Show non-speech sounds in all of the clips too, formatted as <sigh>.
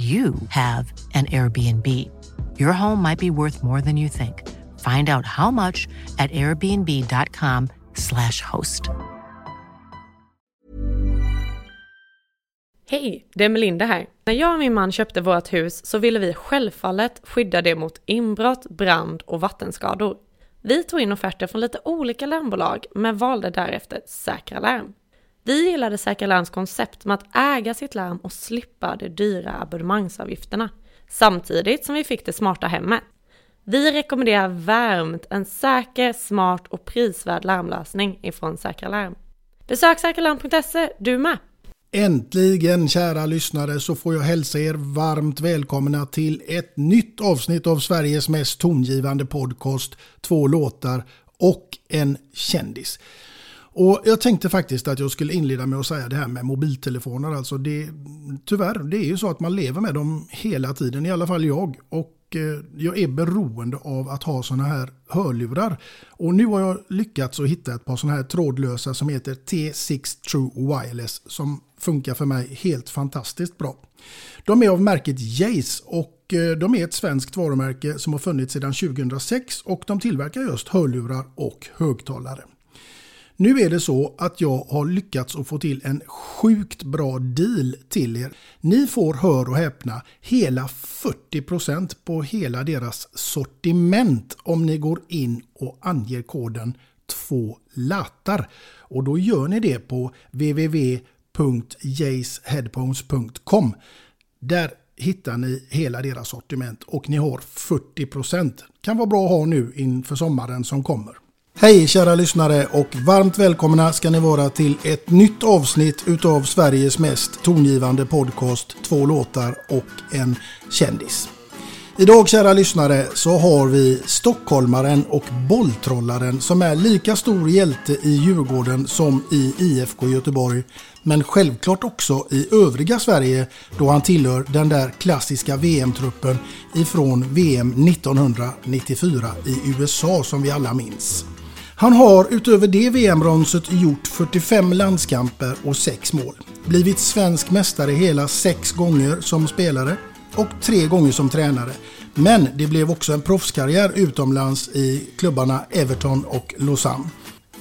you have an Airbnb. Your home might be worth more than you think. Find out how much at airbnb.com/slash host. Hej, det är Melinda här. När jag och min man köpte vårt hus så ville vi självfallet skydda det mot inbrott, brand och vattenskador. Vi tog in offerter från lite olika larmbolag men valde därefter Säkra Larm. Vi gillade Säkra Larms koncept med att äga sitt larm och slippa de dyra abonnemangsavgifterna, samtidigt som vi fick det smarta hemmet. Vi rekommenderar varmt en säker, smart och prisvärd larmlösning ifrån Säkra Larm. Besök säkralarm.se du med! Äntligen kära lyssnare så får jag hälsa er varmt välkomna till ett nytt avsnitt av Sveriges mest tongivande podcast, två låtar och en kändis. Och jag tänkte faktiskt att jag skulle inleda med att säga det här med mobiltelefoner. Alltså det, tyvärr, det är ju så att man lever med dem hela tiden, i alla fall jag. Och eh, jag är beroende av att ha sådana här hörlurar. Och nu har jag lyckats att hitta ett par sådana här trådlösa som heter T6 True Wireless som funkar för mig helt fantastiskt bra. De är av märket Jace och eh, de är ett svenskt varumärke som har funnits sedan 2006 och de tillverkar just hörlurar och högtalare. Nu är det så att jag har lyckats att få till en sjukt bra deal till er. Ni får, hör och häpna, hela 40% på hela deras sortiment om ni går in och anger koden 2 latar. Och då gör ni det på www.jaceheadphones.com. Där hittar ni hela deras sortiment och ni har 40%. Kan vara bra att ha nu inför sommaren som kommer. Hej kära lyssnare och varmt välkomna ska ni vara till ett nytt avsnitt utav Sveriges mest tongivande podcast, två låtar och en kändis. Idag kära lyssnare så har vi stockholmaren och bolltrollaren som är lika stor hjälte i Djurgården som i IFK Göteborg. Men självklart också i övriga Sverige då han tillhör den där klassiska VM-truppen ifrån VM 1994 i USA som vi alla minns. Han har utöver det VM-bronset gjort 45 landskamper och 6 mål. Blivit svensk mästare hela 6 gånger som spelare och 3 gånger som tränare. Men det blev också en proffskarriär utomlands i klubbarna Everton och Lausanne.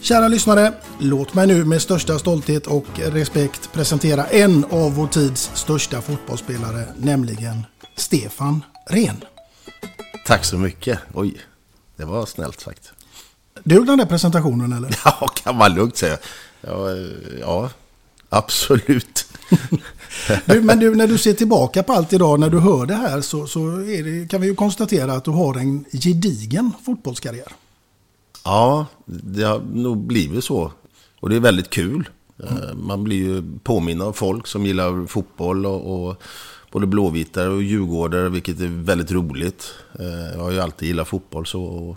Kära lyssnare, låt mig nu med största stolthet och respekt presentera en av vår tids största fotbollsspelare, nämligen Stefan Rehn. Tack så mycket. Oj, det var snällt sagt. Du den där presentationen eller? <laughs> Ja, kan man lugnt säga. Ja, ja absolut. <laughs> du, men du, när du ser tillbaka på allt idag, när du hör det här så, så det, kan vi ju konstatera att du har en gedigen fotbollskarriär. Ja, det har nog blivit så. Och det är väldigt kul Eh, Man blir ju påminna av folk som gillar fotboll och, och både blåvitare och djurgårdare, vilket är väldigt roligt. Eh, Jag har ju alltid gillat fotboll så.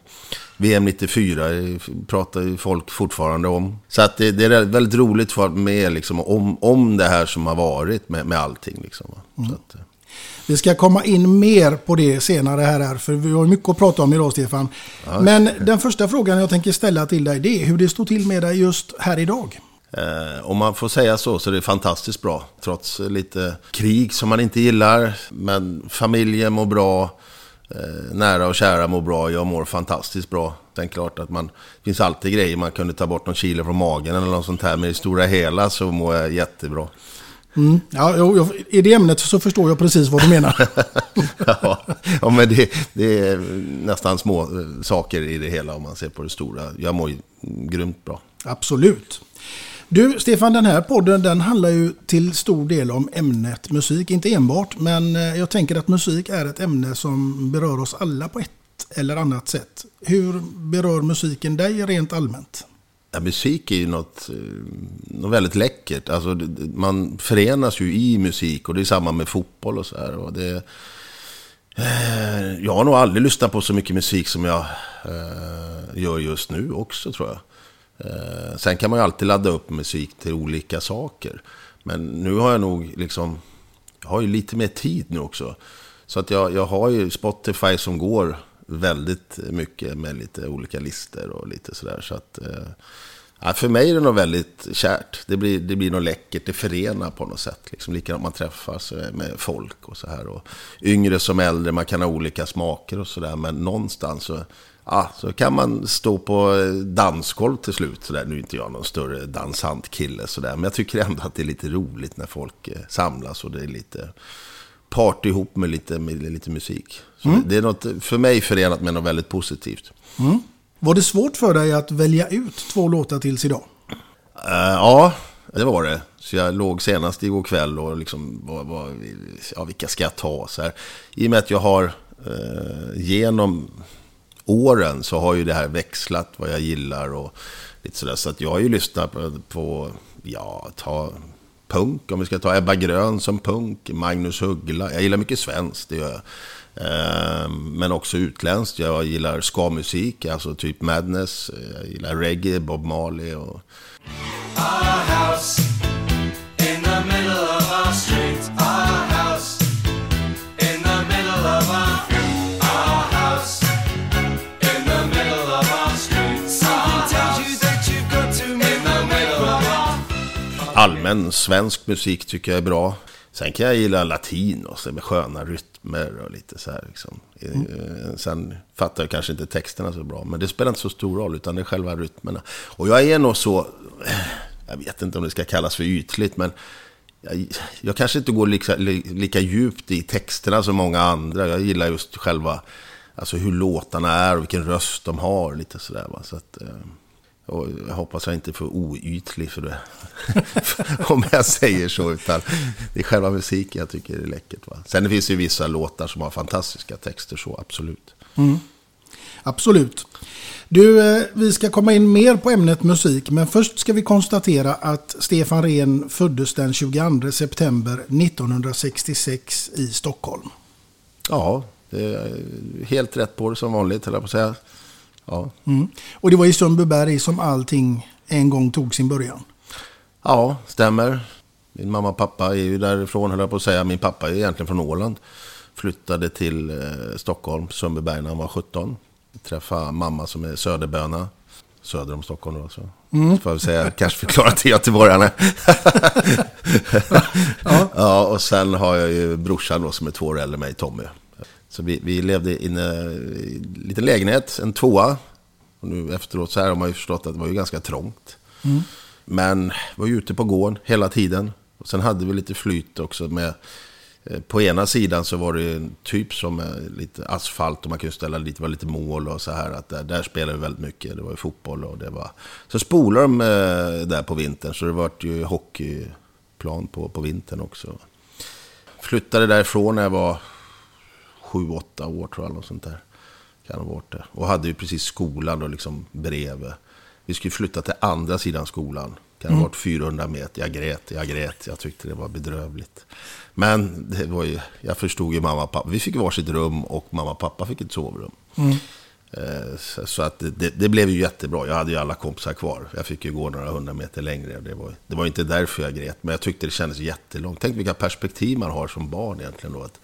VM 94 är- pratar ju folk fortfarande om. Så att det, det är väldigt roligt för med liksom, om, om det här som har varit med, med allting. Liksom. Så att, eh, Vi ska komma in mer på det senare här, för vi har mycket att prata om idag Stefan. Men den första frågan jag tänker ställa till dig det är hur det står till med dig just här idag. Eh, om man får säga så så är det fantastiskt bra. Trots lite krig som man inte gillar. Men familjen mår bra. Eh, nära och kära mår bra. Jag mår fantastiskt bra. Sen klart att man, det finns alltid grejer. Man kunde ta bort någon kilo från magen eller något sånt här. Men i stora hela så mår jag jättebra. Ja, jo, jo, I det ämnet så förstår jag precis vad du menar. <laughs> ja, ja, men det, det är nästan små eh, saker i det hela om man ser på det stora. Jag mår grymt bra. Absolut. Du, Stefan, den här podden den handlar ju till stor del om ämnet musik. Inte enbart, men eh, jag tänker att musik är ett ämne som berör oss alla på ett eller annat sätt. Hur berör musiken dig rent allmänt? Ja, musik är ju något, eh, något väldigt läckert. Alltså, man förenas ju i musik och det är samma med fotboll och så här. Och det, eh, jag har nog aldrig lyssnat på så mycket musik som jag gör just nu också tror jag. Eh, sen kan man ju alltid ladda upp musik till olika saker. Men nu har jag nog liksom, jag har ju lite mer tid nu också. Så att jag, jag har ju Spotify som går väldigt mycket med lite olika listor och lite sådär. Så att, eh, ja, för mig är det nog väldigt kärt. Det blir, det blir något läckert, det förenar på något sätt. Liksom, likadant man träffas eh, med folk och så här. Och yngre som äldre, man kan ha olika smaker och sådär. Men någonstans så, ja, så kan man stå på eh, dansgolv till slut. Så där. Nu är inte jag någon större dansant kille sådär. Men jag tycker ändå att det är lite roligt när folk eh, samlas och det är lite party ihop med lite, med lite musik. Så Det är något, för mig förenat med något väldigt positivt. Var det svårt för dig att välja ut två låtar tills idag? Eh, ja, det var det. Så jag låg senast igår kväll och liksom, vad, vad, ja, vilka ska jag ta? Så här. I och med att jag har eh, genom åren så har ju det här växlat vad jag gillar och lite sådär. Så att jag har ju lyssnat på, på ja, ta punk, om vi ska ta Ebba Grön som punk, Magnus Huggla. Jag gillar mycket svenskt, det gör jag. Ehm, men också utländskt. Jag gillar ska-musik, alltså typ Madness. Jag gillar reggae, Bob Marley och Our house allmän svensk musik tycker jag är bra. Sen kan jag gilla latin och så med sköna rytmer och lite så här. Liksom. Mm. Sen fattar jag kanske inte texterna så bra, men det spelar inte så stor roll, utan det är själva rytmerna. Och jag är nog så, eh, jag vet inte om det ska kallas för ytligt, men jag, jag kanske inte går lika, lika djupt i texterna som många andra. Jag gillar just själva, alltså hur låtarna är och vilken röst de har, lite sådär. Va? Så att, eh, och jag hoppas jag inte är för oytlig för det. <laughs> Om jag säger så. Utan det är själva musiken jag tycker är läckert. Va? Sen finns det ju vissa låtar som har fantastiska texter, så absolut. Absolut. Du, eh, vi ska komma in mer på ämnet musik, men först ska vi konstatera att Stefan Rehn föddes den 22 september 1966 i Stockholm. Ja, det är helt rätt på det som vanligt, höll jag på att säga. Ja. Mm. Och det var i Sundbyberg som allting en gång tog sin början. ja, stämmer. Min mamma och pappa är ju därifrån, höll jag på att säga. Min pappa är egentligen från Åland. Flyttade till eh, Stockholm, Sundbyberg, när han var 17. Träffade mamma som är söderböna. Söder om Stockholm då. Så. Får jag säga, kanske förklara till göteborgarna. <laughs> <laughs> ja. och sen har jag ju brorsan då som är två år äldre än mig, Tommy. Så vi, vi levde i en liten lägenhet, en tvåa. Och nu efteråt så här har man ju förstått att det var ju ganska trångt. Men var ju ute på gården hela tiden. Och sen hade vi lite flyt också med... eh, På ena sidan så var det en typ som eh, lite asfalt och man kunde ställa lite, var lite mål och så här. Att där, där spelade vi väldigt mycket. Det var ju fotboll och det var... Så spolade de eh, där på vintern så det var ju hockeyplan på, på vintern också. Flyttade därifrån när jag var sju, åtta år tror jag. Något sånt där. Kan ha varit det. Och hade ju precis skolan då liksom bredvid. Vi skulle flytta till andra sidan skolan. Kan ha varit 400 meter. Jag grät, jag grät. Jag tyckte det var bedrövligt. Men det var ju, jag förstod ju mamma och pappa. Vi fick varsitt rum och mamma och pappa fick ett sovrum. Eh, Så, så att det, det blev ju jättebra. Jag hade ju alla kompisar kvar. Jag fick ju gå några hundra meter längre. Det var, det var inte därför jag grät, men jag tyckte det kändes jättelångt. Tänk vilka perspektiv man har som barn egentligen då. Att,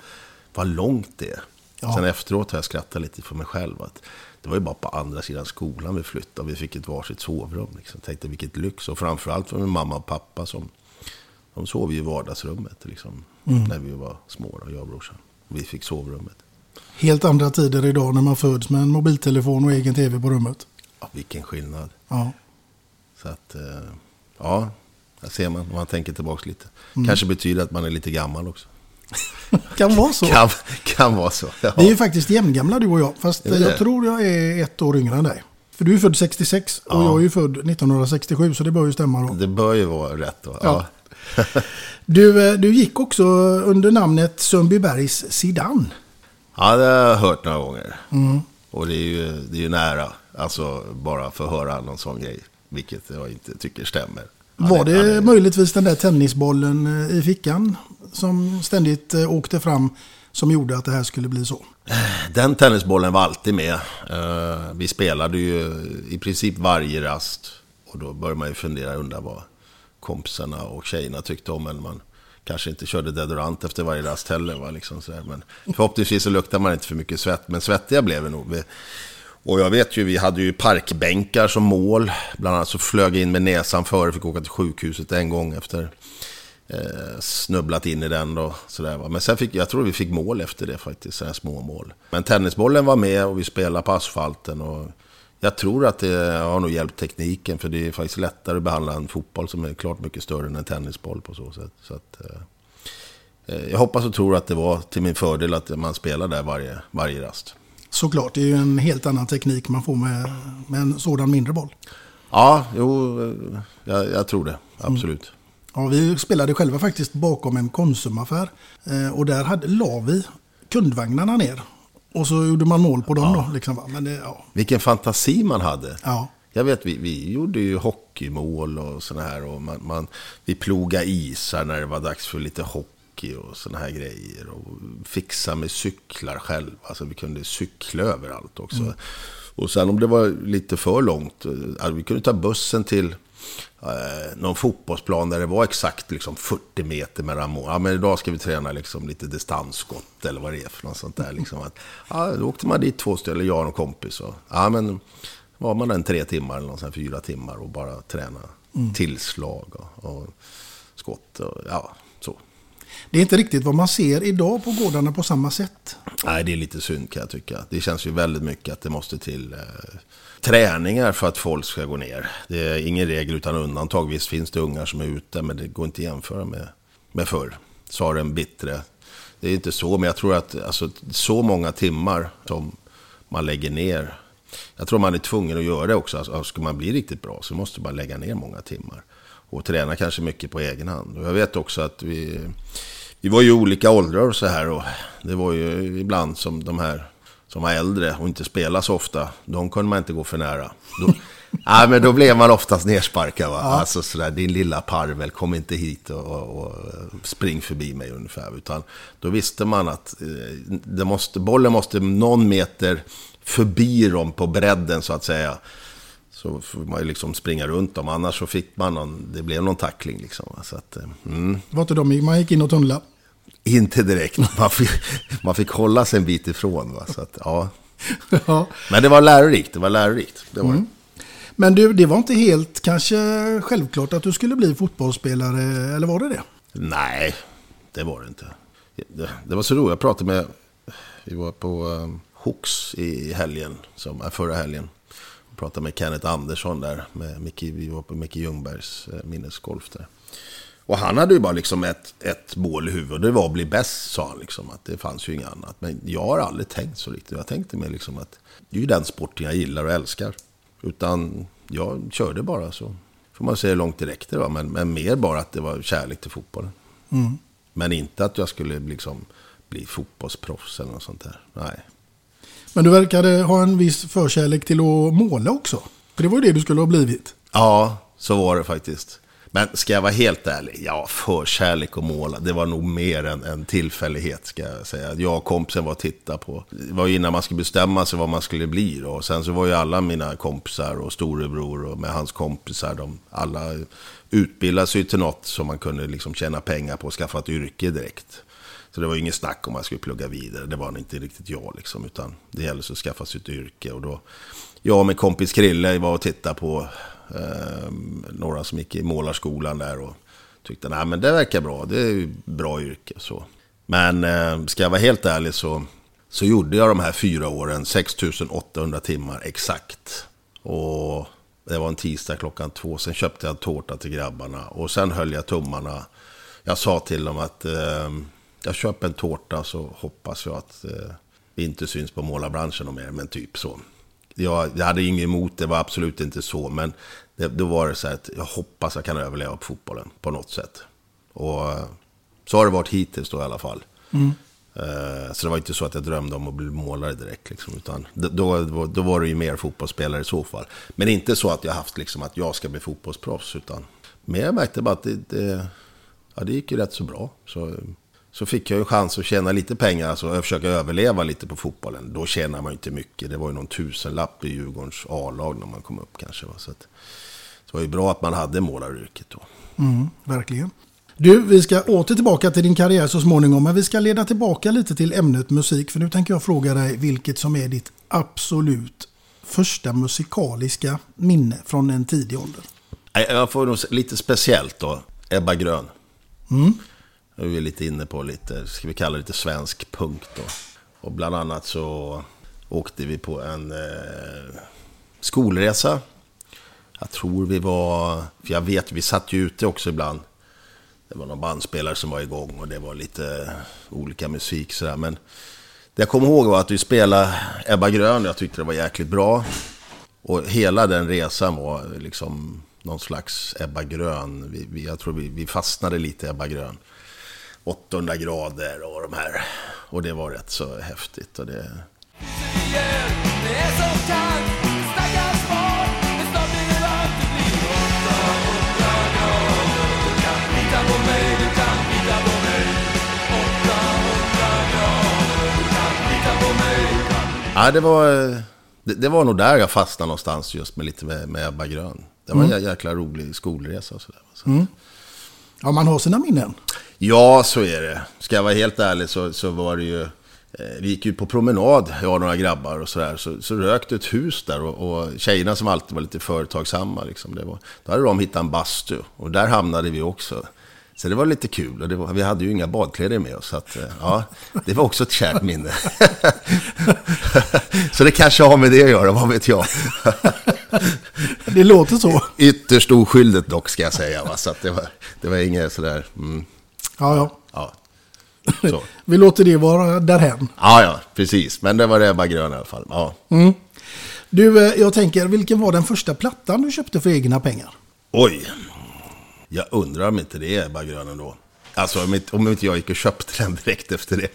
vad långt det är. Ja. Sen efteråt har jag skrattat lite för mig själv. Att det var ju bara på andra sidan skolan vi flyttade. Vi fick ett varsitt sovrum. Liksom. Tänkte vilket lyx. Och framförallt för min mamma och pappa som de sov i vardagsrummet. Liksom, När vi var små, då, jag och brorsan. Vi fick sovrummet. Helt andra tider idag när man föds med en mobiltelefon och egen tv på rummet. Ja, vilken skillnad. Ja. Så att, eh, ja, där ser man om man tänker tillbaka lite. Kanske betyder att man är lite gammal också. Kan vara så. Kan, kan vara så. Ja. Vi är ju faktiskt jämngamla du och jag. Fast jag det? tror jag är ett år yngre än dig. För du är född 66 och Ja. jag är ju född 1967 så det bör ju stämma då. Det bör ju vara rätt då. Ja. Du, eh, du gick också under namnet Sundbybergs Sidan. ja, det har jag hört några gånger. Mm. Och det är ju, det är ju nära. Alltså bara för att höra någon sån grej. Vilket jag inte tycker stämmer. Han Var är- det är- möjligtvis den där tennisbollen eh, i fickan som ständigt eh, åkte fram som gjorde att det här skulle bli så? Den tennisbollen var alltid med. Eh, vi spelade ju i princip varje rast. Och då började man ju fundera och undra vad kompisarna och tjejerna tyckte om. en. man kanske inte körde deodorant efter varje rast heller. Va? Liksom så Men förhoppningsvis så luktade man inte för mycket svett. Men svettiga blev vi nog. Och jag vet ju, vi hade ju parkbänkar som mål. Bland annat så flög jag in med näsan före, fick åka till sjukhuset en gång efter eh, snubblat in i den då. Sådär, va. Men sen fick, jag tror vi fick mål efter det faktiskt, sådana små mål. Men tennisbollen var med och vi spelade på asfalten. Och jag tror att det har nog hjälpt tekniken, för det är faktiskt lättare att behandla en fotboll som är klart mycket större än en tennisboll på så sätt. Så att, eh, eh, jag hoppas och tror att det var till min fördel att man spelar där varje, varje rast. Såklart, det är ju en helt annan teknik man får med, med en sådan mindre boll. Ja, jo, eh, jag, jag tror det. Absolut. Ja, vi spelade själva faktiskt bakom en Konsumaffär. Eh, och där hade, la vi kundvagnarna ner. Och så gjorde man mål på dem då. Liksom. Men det, ja. Vilken fantasi man hade. Ja. Jag vet, vi, vi gjorde ju hockeymål och sådana här. Och man, man, vi plogade isar när det var dags för lite hockey och sådana här grejer. Och fixa med cyklar själv. Alltså vi kunde cykla överallt också. Och sen om det var lite för långt. alltså, vi kunde ta bussen till eh, någon fotbollsplan där det var exakt liksom 40 meter mellan mål. Ja, men idag ska vi träna liksom lite distansskott eller vad det är för något sånt där. Liksom att, ja, då åkte man dit två stycken, eller jag och en kompis. Och, ja, men var man en tre timmar eller någon sån här fyra timmar och bara träna tillslag och, och skott och ja. Det är inte riktigt vad man ser idag på gårdarna på samma sätt. Nej, det är lite synd kan jag tycka. Det känns ju väldigt mycket att det måste till eh, träningar för att folk ska gå ner. Det är ingen regel utan undantag. Visst finns det ungar som är ute, men det går inte att jämföra med, med förr. Sa den bittre. Det är inte så, men jag tror att alltså, så många timmar som man lägger ner. Jag tror man är tvungen att göra det också. Alltså, ska man bli riktigt bra så måste man lägga ner många timmar. Och träna kanske mycket på egen hand. Och jag vet också att vi, vi var ju olika åldrar och så här. Och det var ju ibland som de här som var äldre och inte spelade så ofta. De kunde man inte gå för nära. Då, <laughs> nej, men då blev man oftast nersparkad. Va? Alltså sådär, din lilla parvel, kom inte hit och, och, och spring förbi mig ungefär. Utan då visste man att eh, måste, bollen måste någon meter förbi dem på bredden så att säga. Så får man ju liksom springa runt dem. Annars så fick man någon, det blev någon tackling liksom. Så att, eh, mm. Var inte de man gick in och tunnlade. Inte direkt. Man fick, man fick hålla sig en bit ifrån. Va? Så att, ja. <laughs> ja. Men det var lärorikt. Det var lärorikt. Det var det. Men du, det var inte helt kanske självklart att du skulle bli fotbollsspelare, eller var det det? Nej, det var det inte. Det, det var så roligt. Jag pratade med... Vi var på um, Hooks i helgen, som, förra helgen. Pratade med Kenneth Andersson där. Med Micke, vi var på Micke Ljungbergs eh, minnesgolf där. Och han hade ju bara liksom ett, ett mål i huvudet. Det var att bli bäst, sa han. Liksom, att det fanns ju inget annat. Men jag har aldrig tänkt så riktigt. Jag tänkte mer liksom att det är ju den sporten jag gillar och älskar. Utan jag körde bara så. Får man hur långt det räckte. Va? Men, men mer bara att det var kärlek till fotbollen. Men inte att jag skulle liksom bli fotbollsproffs eller något sånt där. Nej. Men du verkade ha en viss förkärlek till att måla också. För det var ju det du skulle ha blivit. Ja, så var det faktiskt. Men ska jag vara helt ärlig, ja, förkärlek och måla, det var nog mer en, en tillfällighet ska jag säga. Jag och kompisen var och tittade på, det var ju innan man skulle bestämma sig vad man skulle bli då. Och sen så var ju alla mina kompisar och storebror och med hans kompisar, de alla utbildade sig till något som man kunde liksom tjäna pengar på och skaffa ett yrke direkt. Så det var ju inget snack om att jag skulle plugga vidare, det var inte riktigt jag liksom, utan det gällde att skaffa sig ett yrke. Och då, jag och min kompis Krille var och tittade på eh, några som gick i målarskolan där och tyckte nej men det verkar bra, det är ju bra yrke så. Men eh, ska jag vara helt ärlig så, så gjorde jag de här fyra åren 6800 timmar exakt. Och det var en tisdag klockan två, sen köpte jag en tårta till grabbarna och sen höll jag tummarna. Jag sa till dem att eh, jag köper en tårta så hoppas jag att eh, vi inte syns på målarbranschen och mer, men typ så jag, jag hade inget emot det, var absolut inte så. Men det, då var det så här att jag hoppas jag kan överleva på fotbollen på något sätt. Och eh, så har det varit hittills då i alla fall. Mm. Uh, så det var inte så att jag drömde om att bli målare direkt. Liksom, utan då, då, då var det ju mer fotbollsspelare i så fall. Men inte så att jag haft liksom att jag ska bli fotbollsproffs. Utan, men jag märkte bara att det, det, ja, det gick ju rätt så bra. Så så fick jag en chans att tjäna lite pengar, alltså försöka överleva lite på fotbollen. Då tjänar man ju inte mycket. Det var ju någon tusenlapp i Djurgårdens A-lag när man kom upp kanske. Så, att, det var ju bra att man hade målaryrket då. Mm, verkligen. Du, vi ska åter tillbaka till din karriär så småningom, men vi ska leda tillbaka lite till ämnet musik. För nu tänker jag fråga dig vilket som är ditt absolut första musikaliska minne från en tidig ålder. Jag får nog lite speciellt då, Ebba Grön. Mm. Nu är vi lite inne på lite, ska vi kalla det lite svensk punk då. Och bland annat så åkte vi på en eh, skolresa. Jag tror vi var, för jag vet, vi satt ju ute också ibland. Det var någon bandspelare som var igång och det var lite olika musik sådär. Men det jag kommer ihåg var att vi spelade Ebba Grön, och jag tyckte det var jäkligt bra. Och hela den resan var liksom någon slags Ebba Grön. Vi, vi, jag tror vi, vi fastnade lite i Ebba Grön. 800 grader och de här. Och det var rätt så häftigt. Och det... Ja, det var, det, det, var nog där jag fastnade någonstans just med lite med, med Ebba Grön. Det var en mm. jäkla rolig skolresa och sådär. Så. Mm. Ja, man har sina minnen. Ja, så är det. Ska jag vara helt ärlig så, så var det ju... Eh, vi gick ju på promenad, jag och några grabbar och sådär. Så, så rökte ett hus där och, och tjejerna som alltid var lite företagsamma, liksom, det var, då hade de hittat en bastu. Och där hamnade vi också. Så det var lite kul och var, vi hade ju inga badkläder med oss. Så att, eh, ja, det var också ett kärt minne. <laughs> så det kanske har med det att göra, vad vet jag. <laughs> det låter så. Ytterst oskyldigt dock, ska jag säga. Va? Så det, var, det var inget sådär... Mm. Ja, ja. ja. <laughs> Så. Vi låter det vara därhen. Ja, ja, precis. Men det var Ebba Grön i alla fall. Ja. Mm. Du, eh, jag tänker, vilken var den första plattan du köpte för egna pengar? Oj, jag undrar om inte det är Ebba Grön ändå. Alltså om inte, om inte jag gick och köpte den direkt efter det.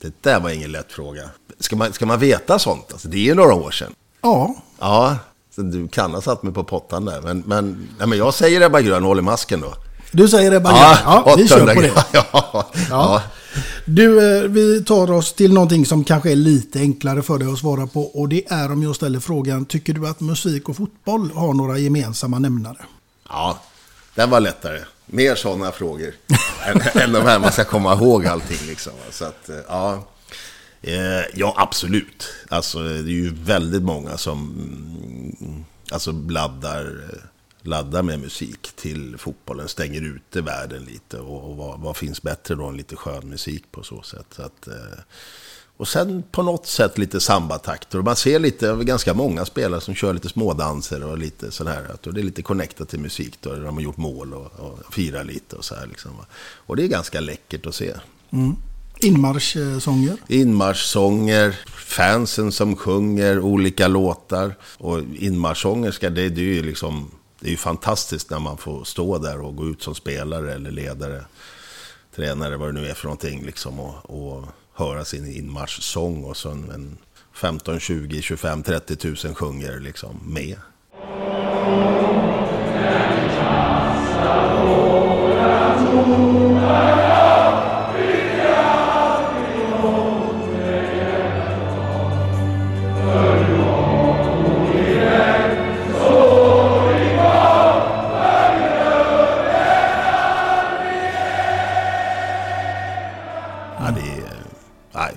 Det där var ingen lätt fråga. Ska man, ska man veta sånt? Alltså, det är ju några år sedan. Ja. Ja, så du kan ha satt mig på pottan där. Men, men, nej, men jag säger Ebba Grön, håll i masken då. Du säger Ebba Grön? Ja, ja vi kör på det. <laughs> Ja, ja. Du, eh, vi tar oss till någonting som kanske är lite enklare för dig att svara på. Och det är om jag ställer frågan, tycker du att musik och fotboll har några gemensamma nämnare? Ja, den var lättare. Mer sådana frågor <laughs> än, än de här man ska komma ihåg allting. Liksom. Så att, eh, ja. Eh, ja, absolut. Alltså, det är ju väldigt många som mm, alltså, laddar, laddar med musik till fotbollen. Stänger ute världen lite. Och, och vad, vad, finns bättre då än lite skön musik på så sätt. Så att, eh, och sen på något sätt lite sambatakter. Och man ser lite, ganska många spelare som kör lite smådanser och lite sådär. Och det är lite connectat till musik då. De har gjort mål och, och firar lite och så här liksom. Och det är ganska läckert att se. Mm. Inmarschsånger? Inmarschsånger, fansen som sjunger olika låtar. Och inmarschsångerska, det, det är ju liksom... Det är ju fantastiskt när man får stå där och gå ut som spelare eller ledare, tränare, vad det nu är för någonting. Liksom, och, och höra sin inmarschsång och så en 15, 20, 25, 30 tusen sjunger liksom med. Ja,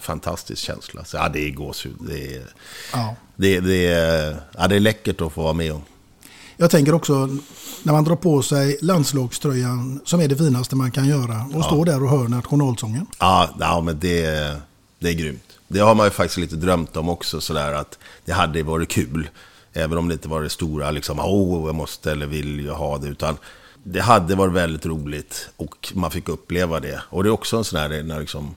fantastisk känsla. Så, ja, det är gåshud. Det är, Ja. det, det, är, ja, det är läckert att få vara med om. Jag tänker också när man drar på sig landslagströjan som är det finaste man kan göra och står där och hör nationalsången. Ja, ja men det, det är grymt. Det har man ju faktiskt lite drömt om också, sådär att det hade varit kul. Även om det inte var det stora, liksom, åh, jag måste eller vill jag ha det. Utan det hade varit väldigt roligt och man fick uppleva det. Och det är också en sån här, när, liksom,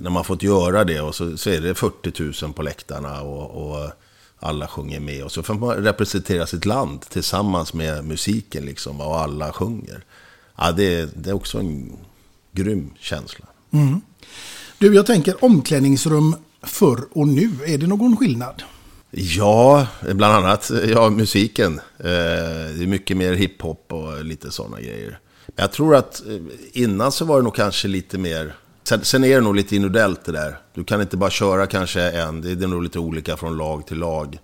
när man fått göra det och så, så är det 40 000 på läktarna och, och alla sjunger med. Och så får man representera sitt land tillsammans med musiken liksom, och alla sjunger. Ja, det, det är också en grym känsla. Du, jag tänker omklädningsrum förr och nu. Är det någon skillnad? Ja, bland annat ja, musiken. Eh, det är mycket mer hiphop och lite sådana grejer. Jag tror att eh, innan så var det nog kanske lite mer... Sen, sen är det nog lite individuellt det där. Du kan inte bara köra kanske en, det är nog lite olika från lag till lag.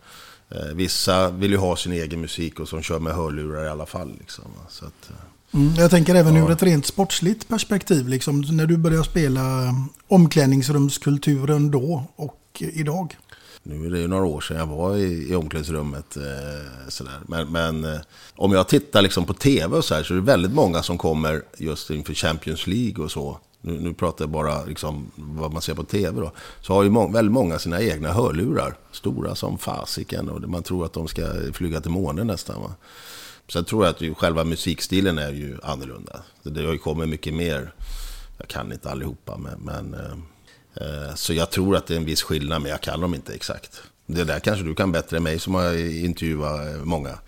Eh, vissa vill ju ha sin egen musik och som kör med hörlurar i alla fall. Liksom. Så att, eh, Mm, jag tänker även ur ett rent sportsligt perspektiv. Liksom, när du började spela eh, omklädningsrumskulturen då och idag. Nu är det ju några år sedan jag var i, i omklädningsrummet. Eh, sådär. Men, men eh, om jag tittar liksom på tv och så här så är det väldigt många som kommer just inför Champions League och så. Nu, nu pratar jag bara liksom vad man ser på tv då. Så har ju må väldigt många sina egna hörlurar. Stora som fasiken och man tror att de ska flyga till månen nästan. Va? Sen tror jag att ju, själva musikstilen är ju annorlunda. Det har ju kommit mycket mer. Jag kan inte allihopa men... men eh, Eh, Så jag tror att det är en viss skillnad, men jag kan dem inte exakt. Det där kanske du kan bättre än mig som har intervjuat eh, många.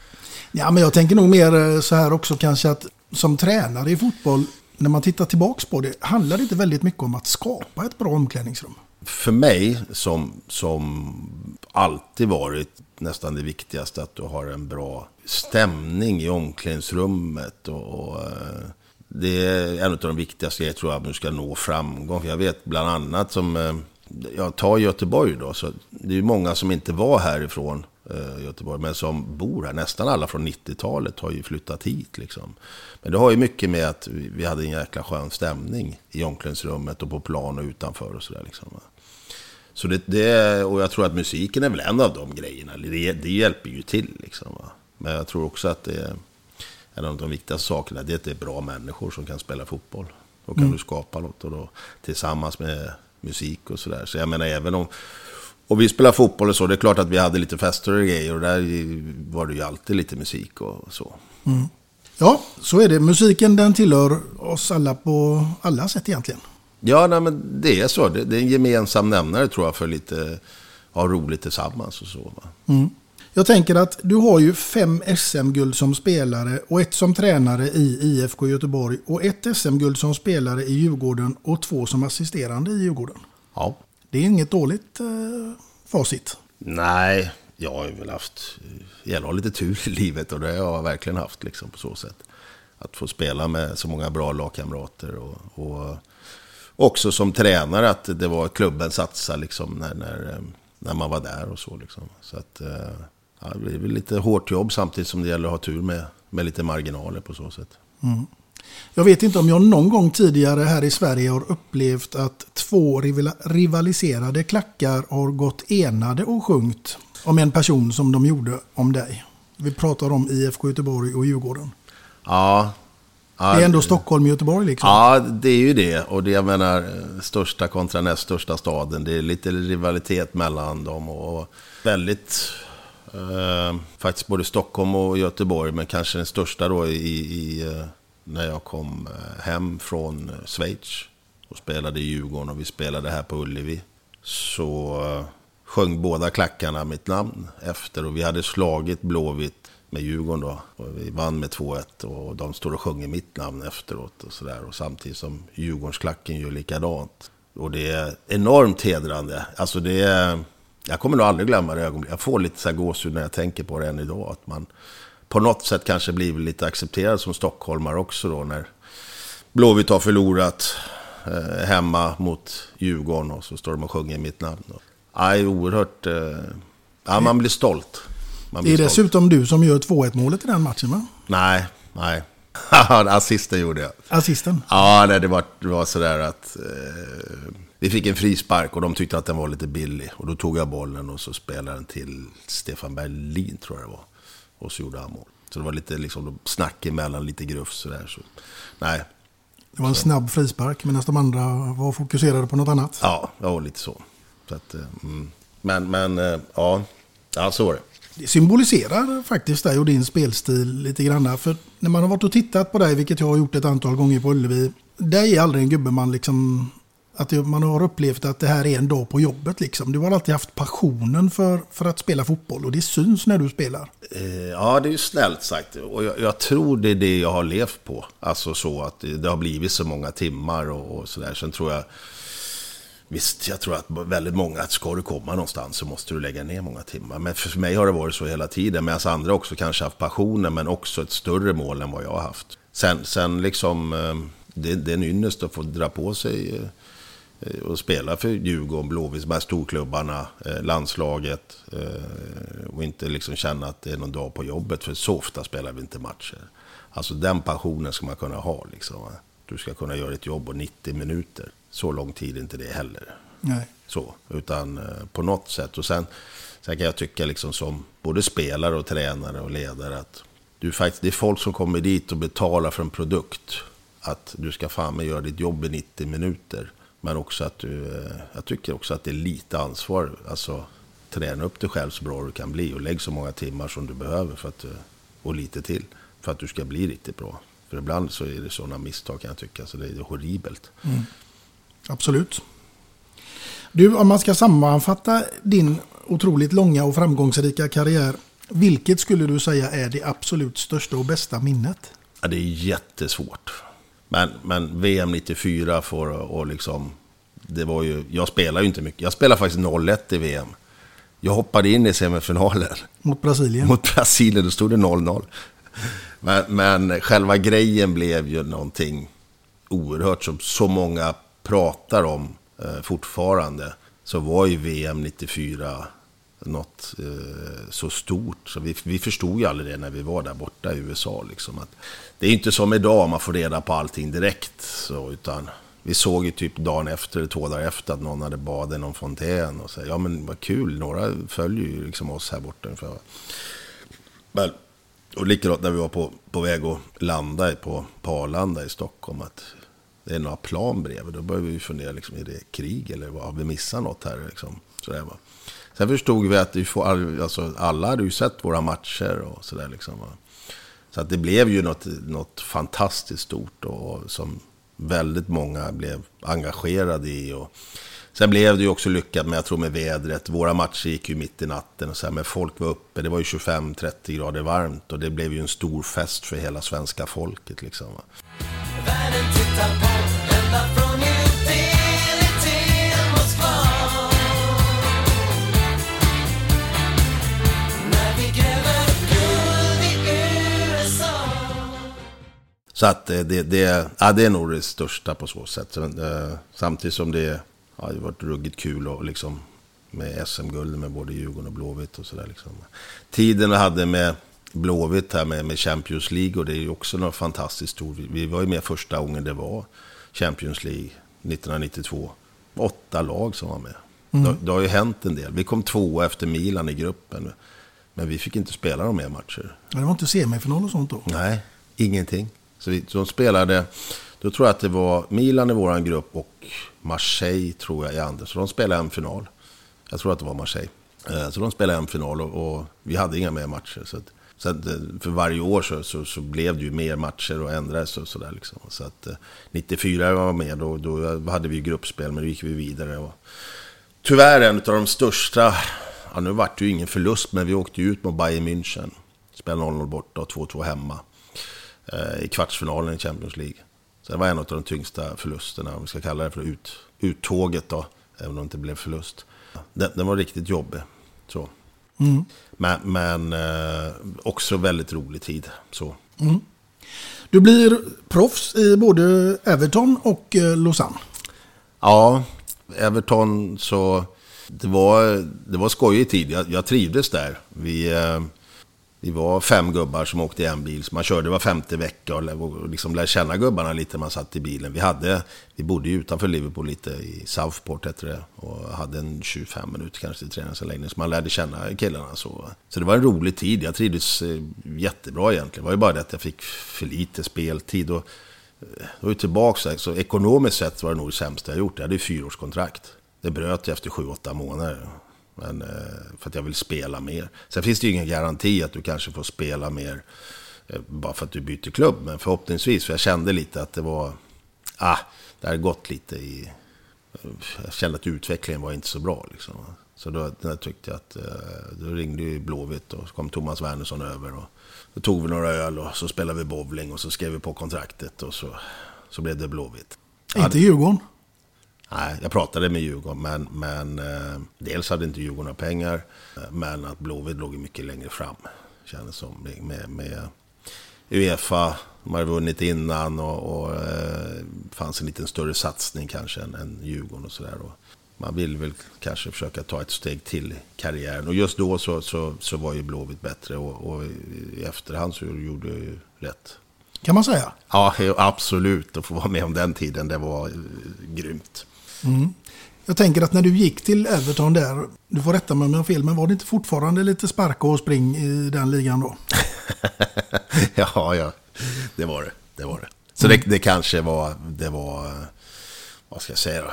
Ja, men jag tänker nog mer eh, så här också kanske att som tränare i fotboll, när man tittar tillbaks på det, handlar det inte väldigt mycket om att skapa ett bra omklädningsrum? För mig, som, som alltid varit nästan det viktigaste, att du har en bra stämning i omklädningsrummet. Och, och, eh, det är en av de viktigaste grejerna tror jag, om du ska nå framgång. För jag vet bland annat som, eh, jag tar Göteborg då, så det är många som inte var härifrån eh, Göteborg, men som bor här. Nästan alla från 90-talet har ju flyttat hit liksom. Men det har ju mycket med att vi hade en jäkla skön stämning i omklädningsrummet och på plan och utanför och sådär liksom. Så det, det, och jag tror att musiken är väl en av de grejerna. Det, det hjälper ju till liksom. Va? Men jag tror också att det är en av de viktigaste sakerna. Det är att det är bra människor som kan spela fotboll. Då kan du skapa något och då, tillsammans med musik och sådär. Så jag menar även om... Och vi spelar fotboll och så, det är klart att vi hade lite fester och grejer. Och där var det ju alltid lite musik och så. Ja, så är det. Musiken den tillhör oss alla på alla sätt egentligen. Ja, nej, men det är så. Det, det är en gemensam nämnare tror jag för lite ha roligt tillsammans och så. Va? Jag tänker att du har ju fem SM-guld som spelare och ett som tränare i IFK Göteborg och ett SM-guld som spelare i Djurgården och två som assisterande i Djurgården. Ja. Det är inget dåligt eh, facit. Nej, jag har väl haft... Jag har lite tur i livet och det har jag verkligen haft liksom, på så sätt. Att få spela med så många bra lagkamrater och, och också som tränare att det var klubben satsa liksom när, när, när man var där och så. Liksom. Så att, eh, ja, det blir väl lite hårt jobb samtidigt som det gäller att ha tur med, med lite marginaler på så sätt. Jag vet inte om jag någon gång tidigare här i Sverige har upplevt att två rivaliserade klackar har gått enade och sjungit om en person som de gjorde om dig. Vi pratar om IFK Göteborg och Djurgården. Ja, ja, Det är ändå Stockholm och Göteborg liksom. Ja, det är ju det. Och det jag menar, största kontra näst största staden. Det är lite rivalitet mellan dem. Och väldigt, eh, faktiskt både Stockholm och Göteborg. Men kanske den största då i, i eh, när jag kom eh, hem från eh, Schweiz. Och spelade i Djurgården och vi spelade här på Ullevi. Så eh, sjöng båda klackarna mitt namn efter. Och vi hade slagit Blåvitt med Djurgården då. Och vi vann med 2-1 och de står och sjunger mitt namn efteråt och sådär. Och samtidigt som Djurgårdsklacken gör likadant. Och det är enormt hedrande. Alltså det är... Jag kommer nog aldrig glömma det ögonblicket. Jag får lite så här gåshud när jag tänker på det än idag. Att man på något sätt kanske blivit lite accepterad som stockholmare också då när Blåvitt har förlorat eh, hemma mot Djurgården och så står de och sjunger mitt namn. Det är oerhört... Eh, ja, man blir stolt. Man Det blir är stolt. dessutom du som gör 2-1 målet i den matchen va? Nej, nej. <laughs> Assisten gjorde jag. Assisten. Ja, nej, det var, det var sådär att eh, vi fick en frispark och de tyckte att den var lite billig. Och då tog jag bollen och så spelade den till Stefan Berlin, tror jag det var. Och så gjorde han mål. Så det var lite liksom, snack emellan, lite gruff sådär. Så, nej, Det var en snabb frispark medan de andra var fokuserade på något annat. ja, ja lite så. så att, eh, mm. Men, men eh, ja, ja, så var det. Det symboliserar faktiskt dig och din spelstil lite grann. För när man har varit och tittat på dig, vilket jag har gjort ett antal gånger på Ullevi. Det är aldrig en gubbe man liksom... Att det- man har upplevt att det här är en dag på jobbet liksom. Du har alltid haft passionen för, för att spela fotboll och det syns när du spelar. Eh, Ja, det är ju snällt sagt. Och jag, jag tror det är det jag har levt på. Alltså så att det, har blivit så många timmar och, och sådär. Sen tror jag... Visst, jag tror att väldigt många, att ska du komma någonstans så måste du lägga ner många timmar. Men för mig har det varit så hela tiden. Medan andra också kanske haft passionen, men också ett större mål än vad jag har haft. Sen, sen liksom, eh, det, det är en ynnest att få dra på sig eh, och spela för Djurgården, Blåvitt, de här storklubbarna, eh, landslaget. Eh, och inte liksom känna att det är någon dag på jobbet, för så ofta spelar vi inte matcher. Alltså den passionen ska man kunna ha. Liksom. Du ska kunna göra ett jobb på 90 minuter. Så lång tid är inte det heller. Nej. Så, utan eh, på något sätt. Och sen, sen kan jag tycka liksom som både spelare och tränare och ledare att du faktiskt, det är folk som kommer dit och betalar för en produkt. Att du ska fan med göra ditt jobb i 90 minuter. Men också att du, eh, jag tycker också att det är lite ansvar. Alltså träna upp dig själv så bra du kan bli och lägg så många timmar som du behöver för att, eh, och lite till. För att du ska bli riktigt bra. För ibland så är det sådana misstag kan jag tycka, så det är horribelt. Absolut. Du, om man ska sammanfatta din otroligt långa och framgångsrika karriär. Vilket skulle du säga är det absolut största och bästa minnet? Ja, det är jättesvårt. Men, men VM 94 får och liksom... Det var ju, jag spelar ju inte mycket. Jag spelar faktiskt 0-1 i VM. Jag hoppade in i semifinalen Mot Brasilien? mot Brasilien. Då stod det 0-0. Men, men själva grejen blev ju någonting oerhört som så många pratar om eh, fortfarande. Så var ju VM 94 något eh, så stort. Så vi, vi förstod ju aldrig det när vi var där borta i USA. Liksom, att det är inte som idag, man får reda på allting direkt. Så, utan vi såg ju typ dagen efter, två dagar efter, att någon hade badat i någon fontän. Och så, ja men vad kul, några följer ju liksom oss här borta. ungefär. Men, och likadant när vi var på, på väg att landa på, på Arlanda i Stockholm. Att det är några plan bredvid. Då började vi fundera, liksom, är det krig eller vad, har vi missat något här? Liksom, sådär, va. Sen förstod vi att vi får, alltså, alla hade ju sett våra matcher och sådär. Liksom. Så att det blev ju något, något fantastiskt stort och som väldigt många blev engagerade i. Och sen blev det ju också lyckat med, jag tror med vädret. Våra matcher gick ju mitt i natten och så här, men folk var uppe. Det var ju 25-30 grader varmt och det blev ju en stor fest för hela svenska folket. Liksom. Världen tittar på Så att eh, det, det, ja, det är nog det största på så sätt. Så, eh, Samtidigt som det ja, det har varit ruggigt kul och liksom med SM-guld med både Djurgården och Blåvitt och sådär. Liksom. Tiden vi hade med Blåvitt här med, med Champions League och det är ju också något fantastiskt stort. Vi, var ju med första gången det var Champions League 1992. Åtta lag som var med. Det, det har ju hänt en del. Vi kom två efter Milan i gruppen. Men vi fick inte spela de mer matcher. Ja, Det var inte semifinal och sånt då? Nej, ingenting. Så vi, de spelade, då tror jag att det var Milan i vår grupp och Marseille tror jag i andra. Så de spelade en final. Jag tror att det var Marseille. Eh, så de spelade en final och, och vi hade inga mer matcher. Så, att, så att, eh, för varje år så, så, så blev det ju mer matcher och ändrades och sådär. Liksom. Så att eh, 94 var med, då, då hade vi gruppspel men då gick vi vidare. Och, tyvärr en av de största, ja, nu vart det ju ingen förlust men vi åkte ju ut mot Bayern München. Spelade 0-0 borta och 2-2 hemma i kvartsfinalen i Champions League. Så det var en av de tyngsta förlusterna, om vi ska kalla det för ut, uttåget då, även om det inte blev förlust. Den, den var riktigt jobbig. Så. Men, men eh, också väldigt rolig tid. Så. Du blir proffs i både Everton och eh, Lausanne. Ja, Everton så... Det var, det var skojig tid. Jag, jag trivdes där. Vi, eh, vi var fem gubbar som åkte i en bil. Så man körde var femte vecka och, liksom lärde känna gubbarna lite när man satt i bilen. Vi, hade, vi bodde ju utanför Liverpool lite i Southport hette det. Och hade en 25 minuter kanske till träningsanläggning. Så man lärde känna killarna. Så, så det var en rolig tid. Jag trivdes eh, jättebra egentligen. Det var ju bara det att jag fick för lite speltid. Och, eh, då är tillbaka, så ekonomiskt sett var det nog det sämsta jag gjort. Jag hade ju fyraårskontrakt. Det bröt jag efter sju, åtta månader. Men, eh, för att jag vill spela mer. Sen finns det ju ingen garanti att du kanske får spela mer eh, bara för att du byter klubb. Men förhoppningsvis, för jag kände lite att det var... Ah, det hade gått lite i... Eh, jag kände att utvecklingen var inte så bra. Liksom. Så då, då tyckte jag att... Då ringde ju Blåvitt och så kom Thomas Wernersson över. Och då tog vi några öl och så spelade vi bowling och så skrev vi på kontraktet och så, så blev det Blåvitt. Inte Djurgården. Nej, jag pratade med Djurgården, men, men eh, dels hade inte Djurgården några pengar, eh, men att Blåvitt låg mycket längre fram, kändes som. Med, med, Uefa, de hade vunnit innan och, och eh, fanns en liten större satsning kanske än, än Djurgården och sådär. Man vill väl kanske försöka ta ett steg till i karriären. Och just då så, så, så var ju Blåvitt bättre och, och i efterhand så gjorde jag ju rätt. Kan man säga. Ja, absolut. Att få vara med om den tiden, det var eh, Mm. Jag tänker att när du gick till Everton där, du får rätta mig om jag har fel, men var det inte fortfarande lite sparka och spring i den ligan då? <laughs> ja, ja, det var det. Det var det. Så det, det kanske var, det var, vad ska jag säga då?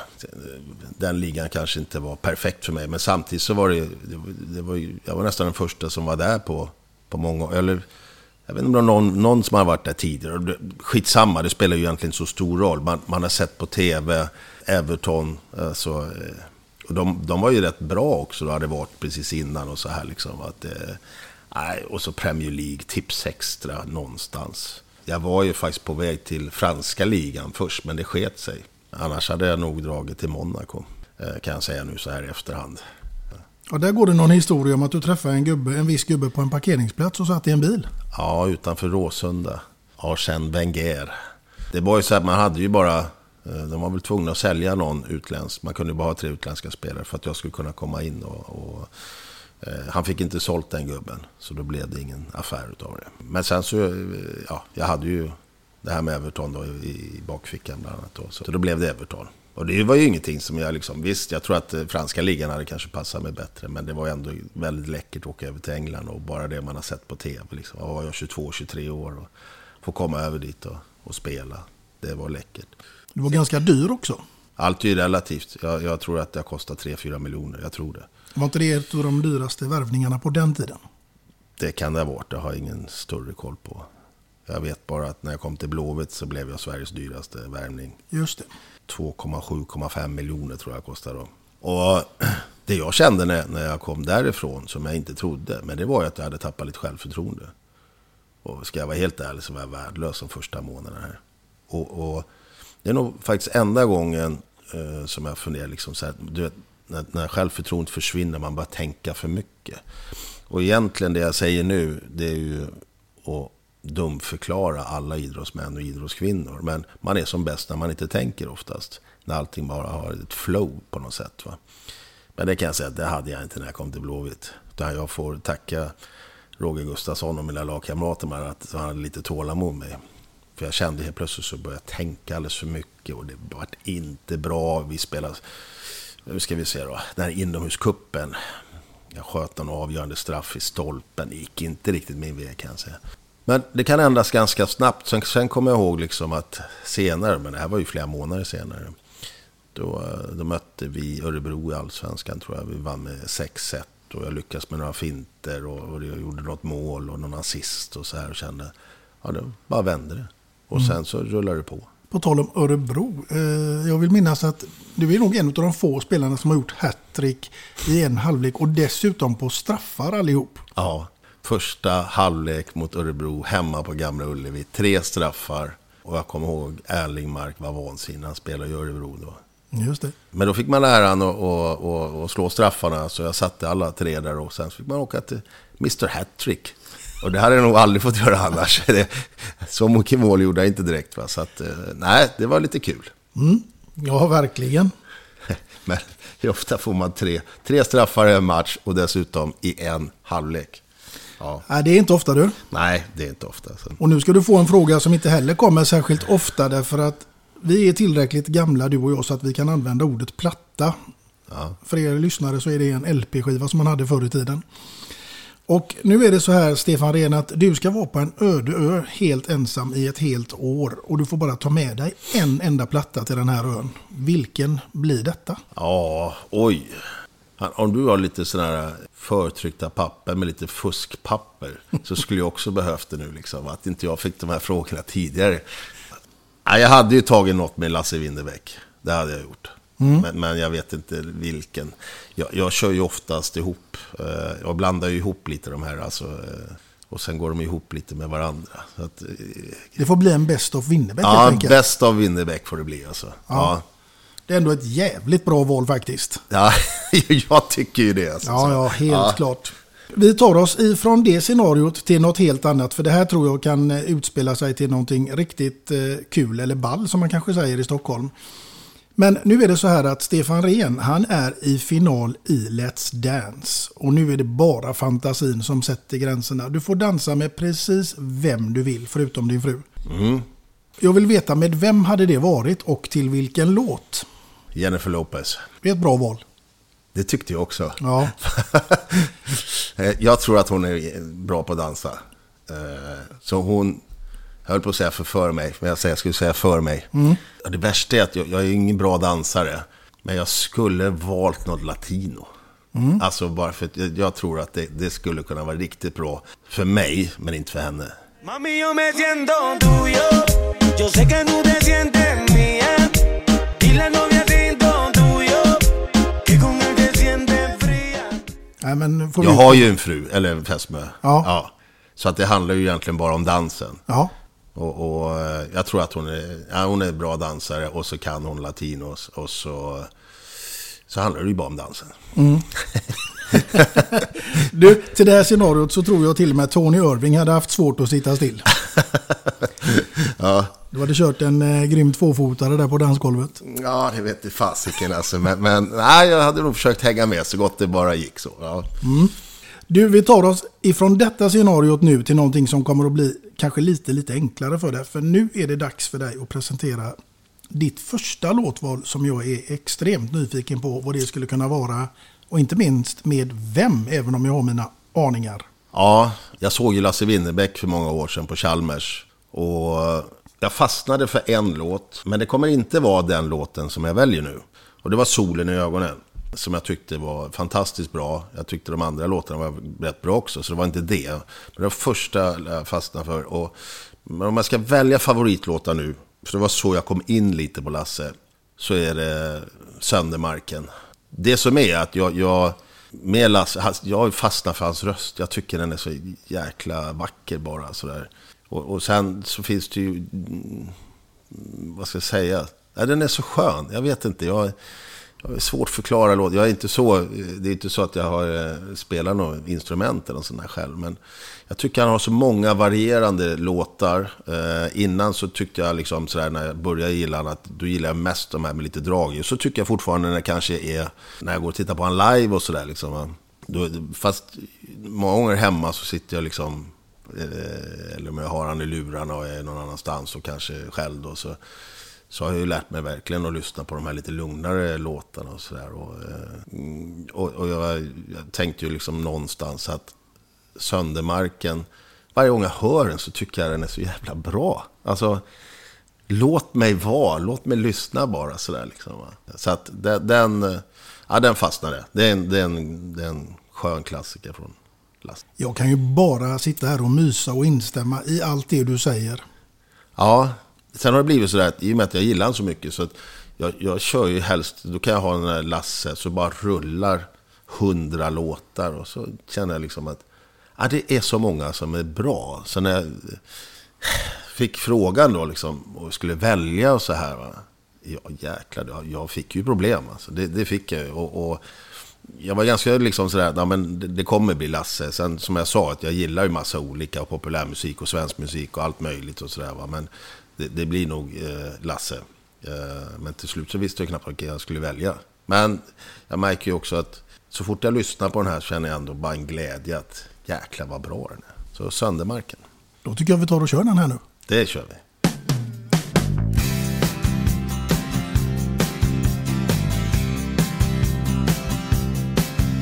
Den ligan kanske inte var perfekt för mig. Men samtidigt så var det, det, det var ju, jag var nästan den första som var där på, på många, eller jag vet inte om det var någon, någon som har varit där tidigare. Skitsamma, det spelar ju egentligen så stor roll. Man, man har sett på tv, Everton, alltså, och de, de var ju rätt bra också, då hade varit precis innan och så här liksom. Att, eh, nej, och så Premier League, tips extra någonstans. Jag var ju faktiskt på väg till franska ligan först, men det sket sig. Annars hade jag nog dragit till Monaco, kan jag säga nu så här i efterhand. Och där går det någon historia om att du träffade en, gubbe, en viss gubbe på en parkeringsplats och satt i en bil. Ja, utanför Råsunda. Arsène Wenger. Det var ju så att man hade ju bara... Eh, de var väl tvungna att sälja någon utländsk. Man kunde bara ha tre utländska spelare för att jag skulle kunna komma in. Och, och, eh, han fick inte sålt den gubben. Så då blev det ingen affär utav det. Men sen så... Eh, ja, jag hade ju det här med Everton då i, bakfickan bland annat. Då. Så då blev det Everton. Och det var ju ingenting som jag liksom... Visst, jag tror att eh, franska ligan hade kanske passat mig bättre. Men det var ändå väldigt läckert att åka över till England. Och bara det man har sett på tv. Liksom. Jag var jag 22-23 år och få komma över dit och, och spela. Det var läckert. Du var ganska dyr också. Allt är relativt. Jag, jag tror att det har kostat 3-4 miljoner. Jag tror det. Var inte det ett av de dyraste värvningarna på den tiden? Det kan det ha varit. Det har jag ingen större koll på. Jag vet bara att när jag kom till Blåvitt så blev jag Sveriges dyraste värvning. Just det. 2,7-2,5 miljoner tror jag kostar då. Och <clears throat> det jag kände när, när jag kom därifrån, som jag inte trodde, men det var ju att jag hade tappat lite självförtroende. Och ska jag vara helt ärlig så var jag värdelös de första månaderna här. Och, och det är nog faktiskt enda gången eh, som jag funderar liksom så här, du vet, när, när självförtroendet försvinner, man börjar tänka för mycket. Och egentligen det jag säger nu, det är ju att dumförklara alla idrottsmän och idrottskvinnor. Men man är som bäst när man inte tänker oftast. När allting bara har ett flow på något sätt. Va? Men det kan jag säga att det hade jag inte när jag kom till Blåvitt. Utan jag får tacka Roger Gustafsson och mina lagkamrater med att han hade lite tålamod med mig. För jag kände helt plötsligt så började jag tänka alldeles för mycket och det var inte bra. Vi spelade, nu ska vi se då, den här inomhuskuppen. Jag sköt någon avgörande straff i stolpen. Det gick inte riktigt min väg kan jag säga. Men det kan ändras ganska snabbt. Sen, sen kommer jag ihåg liksom att senare, men det här var ju flera månader senare. Då, då mötte vi Örebro i Allsvenskan tror jag. Vi vann med 6-1 och jag lyckades med några finter och, och jag gjorde något mål och någon assist och så här och kände, ja det bara vände det. Och sen så rullade det på. På tal om Örebro. Eh, jag vill minnas att du är nog en av de få spelarna som har gjort hattrick i en halvlek och dessutom på straffar allihop. Ja, första halvlek mot Örebro hemma på Gamla Ullevi. Tre straffar. Och jag kommer ihåg Erlingmark var vansinnig. Han spelade i Örebro då. Just det. Men då fick man äran att slå straffarna, så jag satte alla tre där och sen fick man åka till Mr Hattrick. Och det hade jag nog aldrig fått göra annars. Så mycket mål gjorde jag inte direkt. Va? Så att, eh, nej, det var lite kul. Ja, verkligen. <laughs> Men hur ofta får man tre, tre straffar i en match och dessutom i en halvlek? Ja, Nej, det är inte ofta du. nej, det är inte ofta. Så. Och nu ska du få en fråga som inte heller kommer särskilt ofta därför att vi är tillräckligt gamla du och jag så att vi kan använda ordet platta. För er lyssnare så är det en LP-skiva som man hade förr i tiden. Och nu är det så här Stefan Rehn att du ska vara på en öde ö helt ensam i ett helt år. Och du får bara ta med dig en enda platta till den här ön. Vilken blir detta? Ja, oj. Om du har lite sådana här förtryckta papper med lite fuskpapper <laughs> så skulle jag också behövt det nu. Liksom, att inte jag fick de här frågorna tidigare. Ja, jag hade ju tagit något med Lasse Winnerbäck. Det hade jag gjort. Men, men jag vet inte vilken. Jag, jag kör ju oftast ihop. Eh, jag blandar ju ihop lite de här. Alltså, eh, och sen går de ihop lite med varandra. Att, eh, Det får bli en Best of Winnerbäck ja, bäst av Winnerbäck får det bli alltså. Ja. Det är ändå ett jävligt bra val faktiskt. Ja, <laughs> jag tycker ju det. Alltså. Ja, ja, helt Ja. klart. Vi tar oss ifrån det scenariot till något helt annat. För det här tror jag kan eh, utspela sig till någonting riktigt eh, kul eller ball som man kanske säger i Stockholm. Men nu är det så här att Stefan Rehn, han är i final i Let's Dance. Och nu är det bara fantasin som sätter gränserna. Du får dansa med precis vem du vill, förutom din fru. Jag vill veta med vem hade det varit och till vilken låt? Jennifer Lopez. Det är ett bra val. Det tyckte jag också. Ja. <laughs> Eh, jag tror att hon är bra på att dansa. Eh, Så hon, jag höll på att säga för för mig, men jag säger- jag skulle säga för mig. Ja, Det värsta är att jag, jag är ingen bra dansare. Men jag skulle valt något latino. Alltså bara för att jag, jag tror att det, det skulle kunna vara riktigt bra för mig, men inte för henne. Mami, yo me siento tuyo. Yo sé que tú te sientes mía. Dile al noviecito tuyo que con él te sientes fría. Nej, men får Jag vi- har ju en fru, eller en fästmö. Ja. Så att det handlar ju egentligen bara om dansen. Ja. Och, och eh, jag tror att hon är, ja, hon är bra dansare och så kan hon latinos och så, så handlar det ju bara om dansen. Du, till det här scenariot så tror jag till och med Tony Irving hade haft svårt att sitta still. <laughs> Ja, Du hade kört en eh, grym tvåfotare där på dansgolvet. ja det vet inte fasiken alltså. Men, men nej, jag hade nog försökt hänga med så gott det bara gick så. Ja. Du, vi tar oss ifrån detta scenariot nu till någonting som kommer att bli kanske lite, lite enklare för dig. För nu är det dags för dig att presentera ditt första låtval som jag är extremt nyfiken på vad det skulle kunna vara. Och inte minst med vem, även om jag har mina aningar. Ja, jag såg ju Lasse Winnerbäck för många år sedan på Chalmers. Och jag fastnade för en låt, men det kommer inte vara den låten som jag väljer nu. Och det var Solen i ögonen, som jag tyckte var fantastiskt bra. Jag tyckte de andra låtarna var rätt bra också, så det var inte det. Men det var första jag fastnade för. Och, men om jag ska välja favoritlåtar nu, för det var så jag kom in lite på Lasse, så är det Söndermarken. Det som är att jag, jag med Lasse, jag har fastnat för hans röst. Jag tycker den är så jäkla vacker bara sådär. Och, och sen så finns det ju, mm, vad ska jag säga? Ja, den är så skön. Jag vet inte, jag, svårt att förklara låt. Jag är inte så, det är inte så att jag har eh, spelat något instrument eller sånt där själv. Men jag tycker han har så många varierande låtar. Eh, innan så tyckte jag liksom sådär när jag började gilla han att då gillar jag mest de här med lite drag. i. Så tycker jag fortfarande när det kanske är, när jag går och tittar på han live och sådär liksom. Då, fast många gånger hemma så sitter jag liksom eh, eller om jag har han i lurarna och är någon annanstans och kanske själv då. Så, så har jag ju lärt mig verkligen att lyssna på de här lite lugnare låtarna och sådär. Och, eh, och, och jag, jag tänkte ju liksom någonstans att Söndermarken, varje gång jag hör den så tycker jag den är så jävla bra. Alltså, låt mig vara, låt mig lyssna bara sådär liksom. Va? Så att den, ja, den fastnade. Det är en, det är en, det är en skön klassiker från Lasse. Jag kan ju bara sitta här och mysa och instämma i allt det du säger. Ja, sen har det blivit sådär att i och med att jag gillar honom så mycket så att jag, jag kör ju helst, då kan jag ha den där Lasse så bara rullar hundra låtar och så känner jag liksom att ja, det är så många som är bra. Så när jag fick frågan då liksom och skulle välja och så här va. Ja, jäklar. Jag, fick ju problem. Alltså. Det, det fick jag ju. och, och jag var ganska liksom sådär, ja, men det, det kommer bli Lasse. Sen som jag sa, att jag gillar ju massa olika populärmusik och svensk musik och allt möjligt och sådär. va. Men det, det blir nog eh, Lasse. Eh, men till slut så visste jag knappt vilken jag skulle välja. Men jag märker ju också att så fort jag lyssnar på den här känner jag ändå bara en glädje att jäklar vad bra den är. Så Söndermarken, Då tycker jag vi tar och kör den här nu. det kör vi.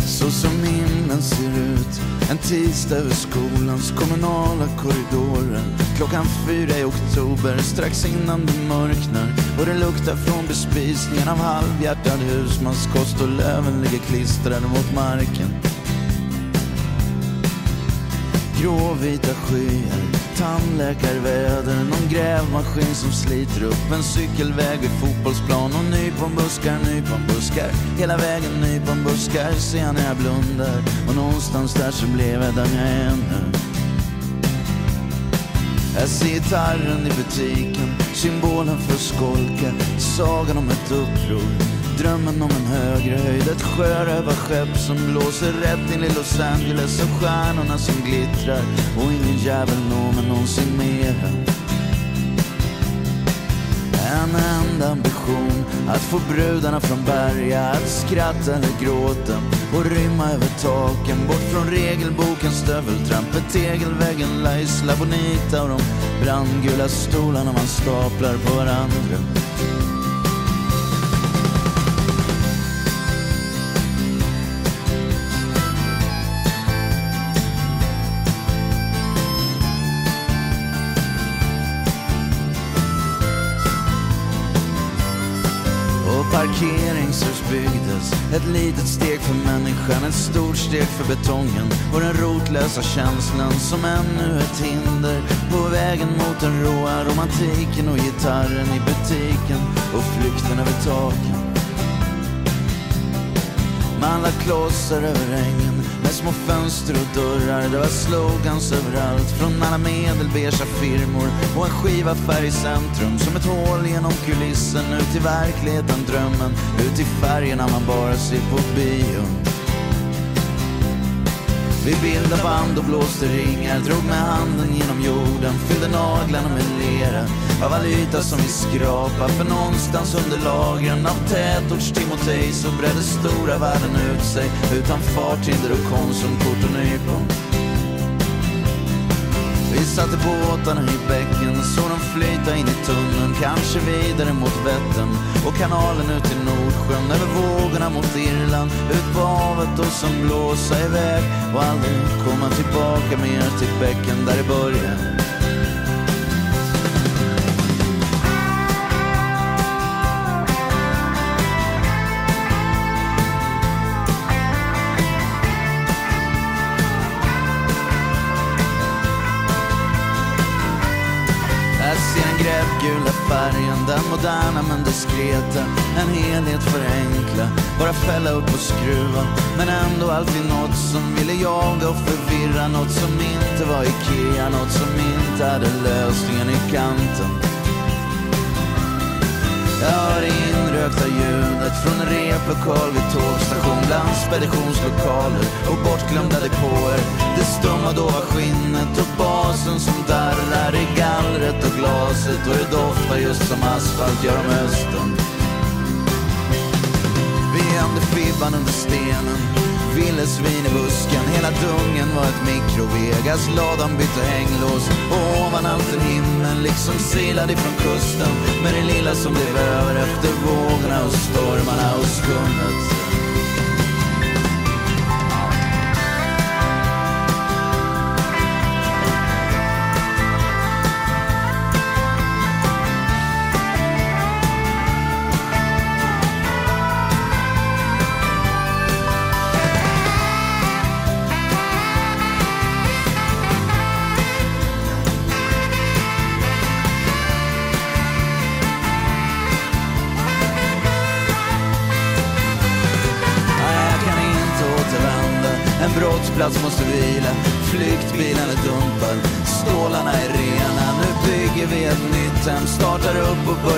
Så som himlen ser ut En tisdag över skolans kommunala korridorer Klockan fyra i oktober strax innan det mörknar. Och det luktar från bespisningen av halvhjärtad husmanskost. Och löven ligger klistrade mot marken. Gråvita skyar, tandläkarväder Någon grävmaskin som sliter upp en cykelväg vid fotbollsplan. Och nyponbuskar, nyponbuskar Hela vägen nyponbuskar ser jag när jag blundar. Och någonstans där så blev jag den jag är nu jag ser gitarren i butiken, symbolen för skolka Sagan om ett uppror, drömmen om en högre höjd Ett sjörövarskepp som blåser rätt in i Los Angeles Och stjärnorna som glittrar. Och ingen jävel når mig någonsin mera en enda ambition Att få brudarna från Berga Att skratta eller gråta. Och rymma över taken Bort från regelboken, stöveltrampet, tegelväggen La Isla Bonita Och de brandgula stolarna man staplar på varandra. Byggdes Ett litet steg för människan Ett stort steg för betongen Och den rotlösa känslan som ännu ett hinder På vägen mot den råa romantiken Och gitarren i butiken Och flykten över taken. Man la klossar över ängen med små fönster och dörrar Det var slogans överallt. Från alla medelbeiga firmor Och en skivaffär i centrum. Som ett hål genom kulissen Ut i verkligheten, drömmen. Ut i färgerna man bara ser på bio vi bildade band och blåste ringar Drog med handen genom jorden Fyllde naglarna med lera Av all yta som vi skrapar. För någonstans under lagren Av tätorts-Timotej Så bredde stora världen ut sig Utan farthinder och konsumkort och nypon satte båtarna i bäcken, såg dem flyta in i tunneln. Kanske vidare mot Vättern och kanalen ut till Nordsjön. Över vågorna mot Irland, ut på havet och som blåsa iväg. Och aldrig komma tillbaka mer till bäcken där det började. Moderna men diskreta. En helhet för enkla, bara fälla upp och skruva. Men ändå alltid något som ville jaga och förvirra. Något som inte var Ikea, något som inte hade lösningen i kanten hör det inrökta ljudet från en replokal vid tågstation Bland speditionslokaler och bortglömda depåer. Det stumma dova skinnet och basen som darrar i gallret och glaset Och det doftar just som asfalt gör om hösten Vi gömde fibban under stenen. Villesvin i busken, hela dungen var ett mikrovegas Ladan bytte hänglås. Och ovan allt en himmel Liksom silad ifrån kusten. Med det lilla som blev över efter vågorna och stormarna och skummet. Flygplats måste vila. Flyktbilen är dumpad Stålarna är rena. Nu bygger vi ett nytt hem Startar upp och börjar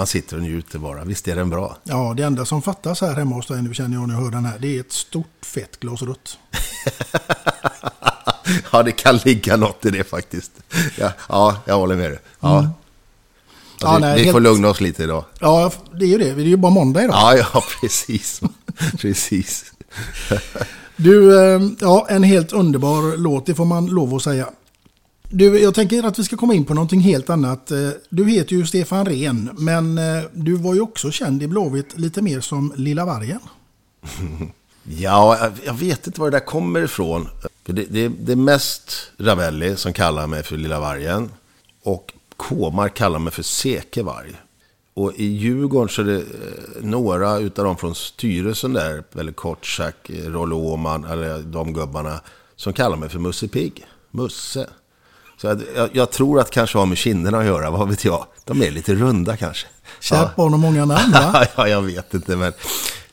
Man sitter och njuter bara. Visst är den bra? Ja, det enda som fattas här hemma hos dig nu känner jag när jag hör den här. Det är ett stort fett glas rött. <laughs> ja, det kan ligga något i det faktiskt. Ja, ja jag håller med dig. Ja. Mm. Ja, nej, vi helt- får lugna oss lite idag. Ja, det är ju det. Det är ju bara måndag idag. Ja, ja, <laughs> precis. <laughs> precis. Du, eh, ja, en helt underbar låt, det får man lov att säga. Du, jag tänker att vi ska komma in på någonting helt annat. Eh, du heter ju Stefan Rehn, men eh, du var ju också känd i Blåvitt lite mer som Lilla Vargen. <laughs> Ja, jag- vet inte var det där kommer ifrån. Det, det, det är mest Ravelli som kallar mig för Lilla Vargen. Och Komar kallar mig för Sekevarg. Och i Djurgården så är det eh, några utav dem från styrelsen där, eller Kortsak, Rolle Åhman, eller de gubbarna, som kallar mig för Musse Pigg. Musse. Så jag, jag, jag tror att kanske har med kinderna att göra, vad vet jag. De är lite runda kanske. Kärt barn och många namn va? <laughs> ja, jag vet inte, men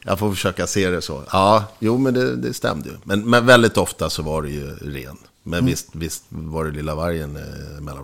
jag får försöka se det så. Ja, jo, men det, det stämde ju. Men, men väldigt ofta så var det ju ren. Men visst, visst var det lilla vargen eh, mellan.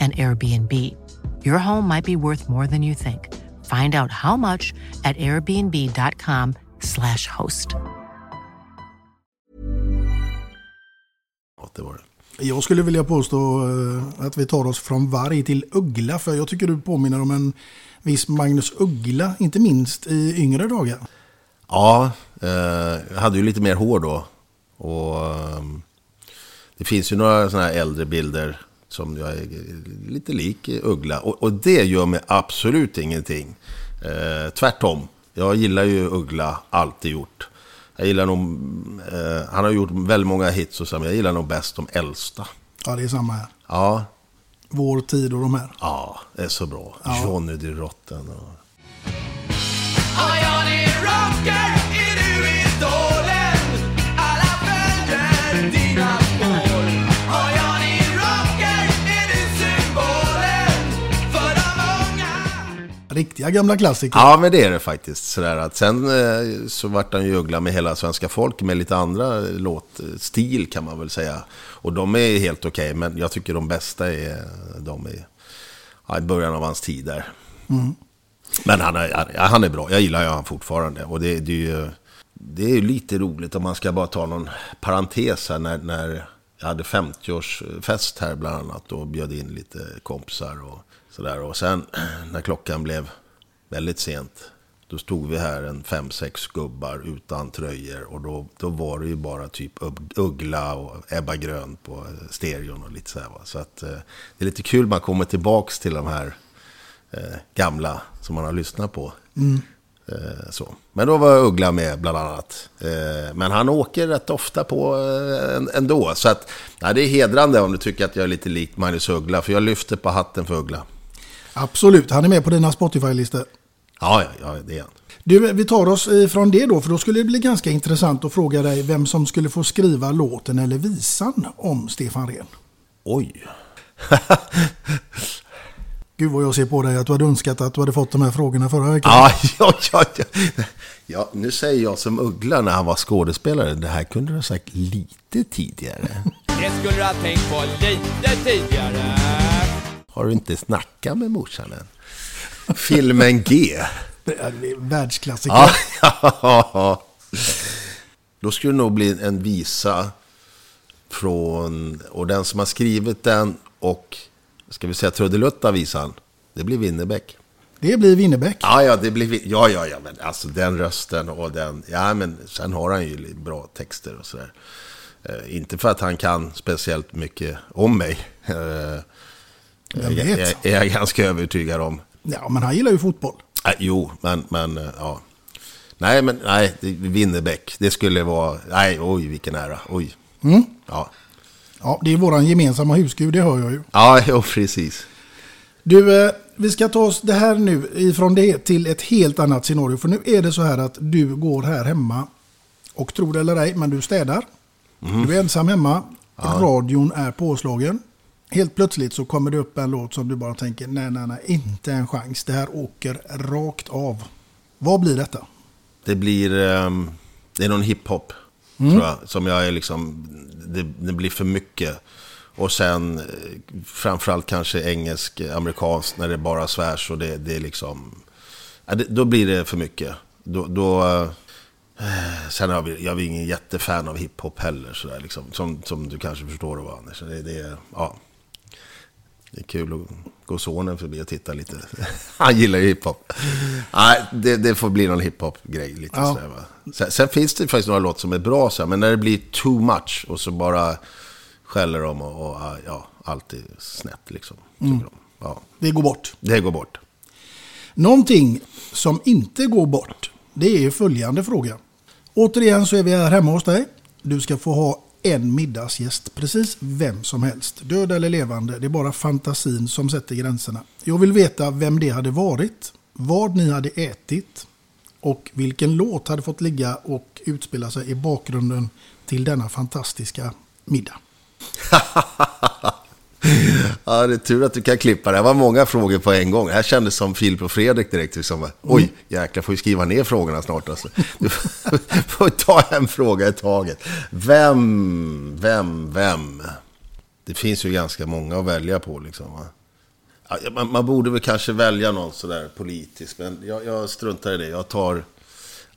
an Airbnb. Your home might be worth more than you think. Find out how much at host. Det var det. Jag skulle vilja påstå eh, att vi tar oss från varg till uggla. För jag tycker du påminner om en viss Magnus Uggla, inte minst i yngre dagar. Ja, eh, jag hade ju lite mer hår då. Och ehm, det finns ju några sådana här äldre bilder som jag är lite lik Uggla. Och, och det gör mig absolut ingenting. Eh, tvärtom. Jag gillar ju Uggla, alltid gjort. Jag gillar nog, eh, han har gjort väldigt många hits och så, men jag gillar nog bäst de äldsta. Ja, det är samma här. Ja, Vår tid och de här. ja det är så bra. Ja. Johnny de Rotten och... Ja, Johnny Rocker, Riktiga gamla klassiker. Ja, men det är det faktiskt. Sådär att sen eh, så vart han ju Uggla med hela svenska folk med lite andra låtstil kan man väl säga. Och de är helt okej, men jag tycker de bästa är de i, ja, i början av hans tid där. Mm. Men han är, han är bra, jag gillar ju han fortfarande. Och det, det är ju det är lite roligt om man ska bara ta någon parentes här när, när jag hade 50-årsfest här bland annat och bjöd in lite kompisar och sådär. Och sen <clears throat> när klockan blev väldigt sent då stod vi här en fem, sex gubbar utan tröjor och då, då var det ju bara typ Uggla och Ebba Grön på stereon och lite sådär. Va? Så att eh, det är lite kul man kommer tillbaks till de här eh, gamla som man har lyssnat på. Mm. Eh, så. Men då var Uggla med bland annat. Eh, men han åker rätt ofta på eh, ändå. Så att, nej, det är hedrande om du tycker att jag är lite lik Magnus Uggla. För jag lyfter på hatten för Uggla. Absolut, han är med på dina Spotify-listor. Ja, ja, ja det är han. Du, vi tar oss ifrån det då, för då skulle det bli ganska intressant att fråga dig vem som skulle få skriva låten eller visan om Stefan Rehn. Oj. <laughs> Gud vad jag ser på dig att du hade önskat att du hade fått de här frågorna förra veckan. Ja, <laughs> ja, ja, ja. ja, nu säger jag som Uggla när han var skådespelare. Det här kunde du ha sagt lite tidigare. <laughs> Det skulle du ha tänkt på lite tidigare. Har du inte snackat med morsan än? Filmen G. <laughs> Världsklassiker. Ja, ja, ja. Då skulle det nog bli en visa från, och den som har skrivit den och, ska vi säga trudelutta visan, det blir Winnerbäck. Det blir Winnerbäck. Ja, ja, det blir, ja, ja, ja, men alltså den rösten och den, ja, men sen har han ju bra texter och sådär. Eh, inte för att han kan speciellt mycket om mig. Eh, är, vet? är, är jag ganska övertygad om. Ja, men han gillar ju fotboll. Äh, jo, men, men eh, ja. Nej, men nej, Winnerbäck. Det skulle vara, nej, oj, vilken ära. Oj. Mm. Ja, Ja, det är våran gemensamma husgud, det hör jag ju. ja <laughs> jo, precis. Du, eh, vi ska ta oss det här nu ifrån det till ett helt annat scenario. För nu är det så här att du går här hemma och tror det eller ej, men du städar. Du är ensam hemma. Radion är påslagen. Helt plötsligt så kommer det upp en låt som du bara tänker, nej, nej, nej, inte en chans. Det här åker rakt av. Vad blir detta? Det blir, ehm, det är någon hiphop, Mm. tror jag, som jag är liksom, det, det blir för mycket. Och sen eh, framförallt kanske engelsk, eh, amerikansk, när det bara svärs och det, det är liksom, då blir det för mycket. Då, då, eh, sen har vi, jag är ingen jättefan av hiphop heller, sådär, liksom, som, som du kanske förstår då, Anders. Det, det, är- ja. det är kul att gå sonen förbi och titta lite. <laughs> Han gillar ju hiphop. Nej, det, det får bli någon hiphop-grej. Lite Ja. sådär, va? Sen, sen finns det faktiskt några låtar som är bra, så här, men när det blir too much och så bara skäller de och, och ja, allt är snett liksom. Mm. de. Ja, Det går bort. det går bort. Någonting som inte går bort, det är följande fråga. Återigen så är vi här hemma hos dig. Du ska få ha en middagsgäst, precis vem som helst. Död eller levande, det är bara fantasin som sätter gränserna. Jag vill veta vem det hade varit, vad ni hade ätit och vilken låt hade fått ligga och utspela sig i bakgrunden till denna fantastiska middag. <laughs> Ja, det är tur att du kan klippa. Det var många frågor på en gång. Det här kändes som Filip och Fredrik direkt. Liksom. Oj, jäklar, får vi skriva ner frågorna snart. Alltså. Du <laughs> får ta en fråga i taget. Vem, vem, vem? Det finns ju ganska många att välja på. Liksom, va? Ja, man, man borde väl kanske välja någon sådär politisk, men jag, jag struntar i det. Jag tar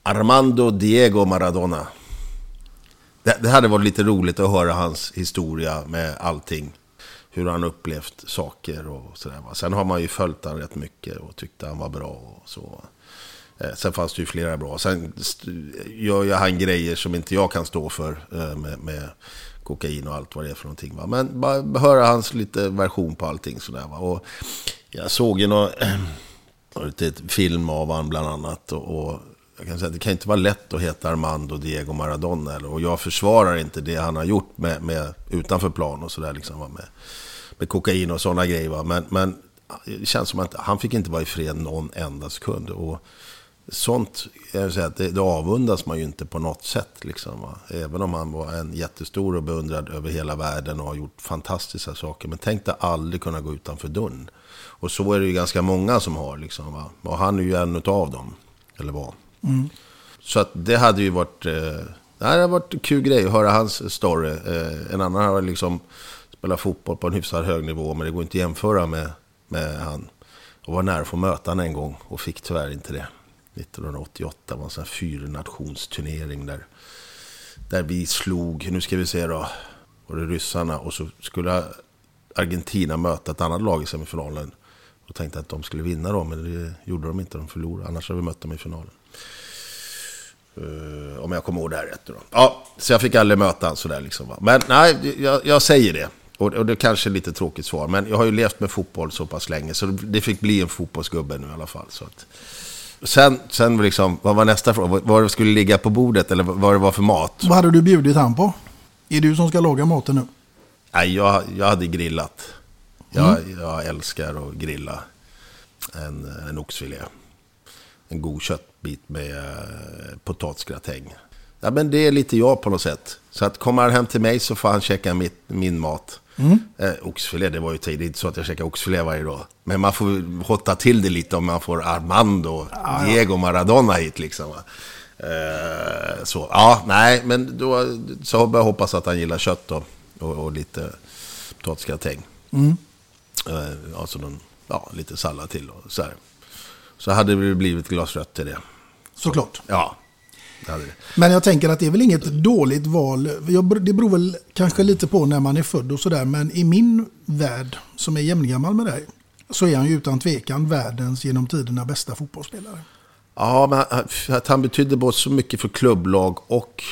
Armando Diego Maradona. Det, det hade varit lite roligt att höra hans historia med allting. Hur han upplevt saker och sådär. Sen har man ju följt han rätt mycket och tyckte han var bra och så. Eh, sen fanns det ju flera bra. Sen gör ju han grejer som inte jag kan stå för eh, med, med kokain och allt vad det är för någonting. Va? Men bara höra hans lite version på allting sådär. Va? Och jag såg ju någon, <clears throat> film av han bland annat. Och, och jag kan säga att det kan inte vara lätt att heta Armando Diego Maradona. Eller, och jag försvarar inte det han har gjort med, med, utanför plan och sådär. Liksom, va? med, med kokain och sådana grejer. Va? Men, men det känns som att han fick inte vara i fred någon enda sekund. Och sånt, jag vill säga, det, det avundas man ju inte på något sätt. Liksom, va? Även om han var en jättestor och beundrad över hela världen och har gjort fantastiska saker. Men tänk dig aldrig kunna gå utanför dörren. Och så är det ju ganska många som har. Liksom, va? Och han är ju en av dem. Eller var. Mm. Så att det hade ju varit... Eh, det hade varit en kul grej att höra hans story. Eh, en annan har liksom spelat fotboll på en hyfsat hög nivå. Men det går inte att jämföra med, med han. Och var nära att få möta han en gång. Och fick tyvärr inte det. 1988 var en sån här fyrnationsturnering där, där vi slog, nu ska vi se då, var det ryssarna och så skulle Argentina möta ett annat lag i semifinalen. Och tänkte att de skulle vinna då, men det gjorde de inte, de förlorade. Annars hade vi mött dem i finalen. Uh, om jag kommer ihåg det här rätt då. Ja, så jag fick aldrig möta honom sådär liksom. Va? Men nej, jag, jag säger det. Och, och det kanske är lite tråkigt svar, men jag har ju levt med fotboll så pass länge. Så det fick bli en fotbollsgubbe nu i alla fall. Så att, Sen, sen liksom, vad var nästa fråga? Vad- skulle ligga på bordet eller vad det var för mat? Vad hade du bjudit han på? Är du som ska laga maten nu? Nej, jag, jag hade grillat. Jag, jag älskar att grilla en, en oxfilé. En god köttbit med eh, potatisgratäng. Ja, men det är lite jag på något sätt. Så att kommer han hem till mig så får han käka mitt, min mat. Mm. Eh, oxfilé, det var ju tid. Det är inte så att jag käkar oxfilé varje dag. Men man får hotta till det lite om man får Armando, Diego Maradona hit liksom. va. Eh, så, ja, nej, men då så jag hoppas att han gillar kött då. Och, och lite potatisgratäng. Mm. Eh, alltså någon, ja, lite sallad till och så här. Så hade det blivit ett glas rött till det. Såklart. Ja, hade det. Men jag tänker att det är väl inget dåligt val. Jag, det beror väl kanske lite på när man är född och sådär. Men i min värld, som är jämngammal med dig, så är han ju utan tvekan världens genom tiderna bästa fotbollsspelare. Ja, men han- att han betydde både så mycket för klubblag och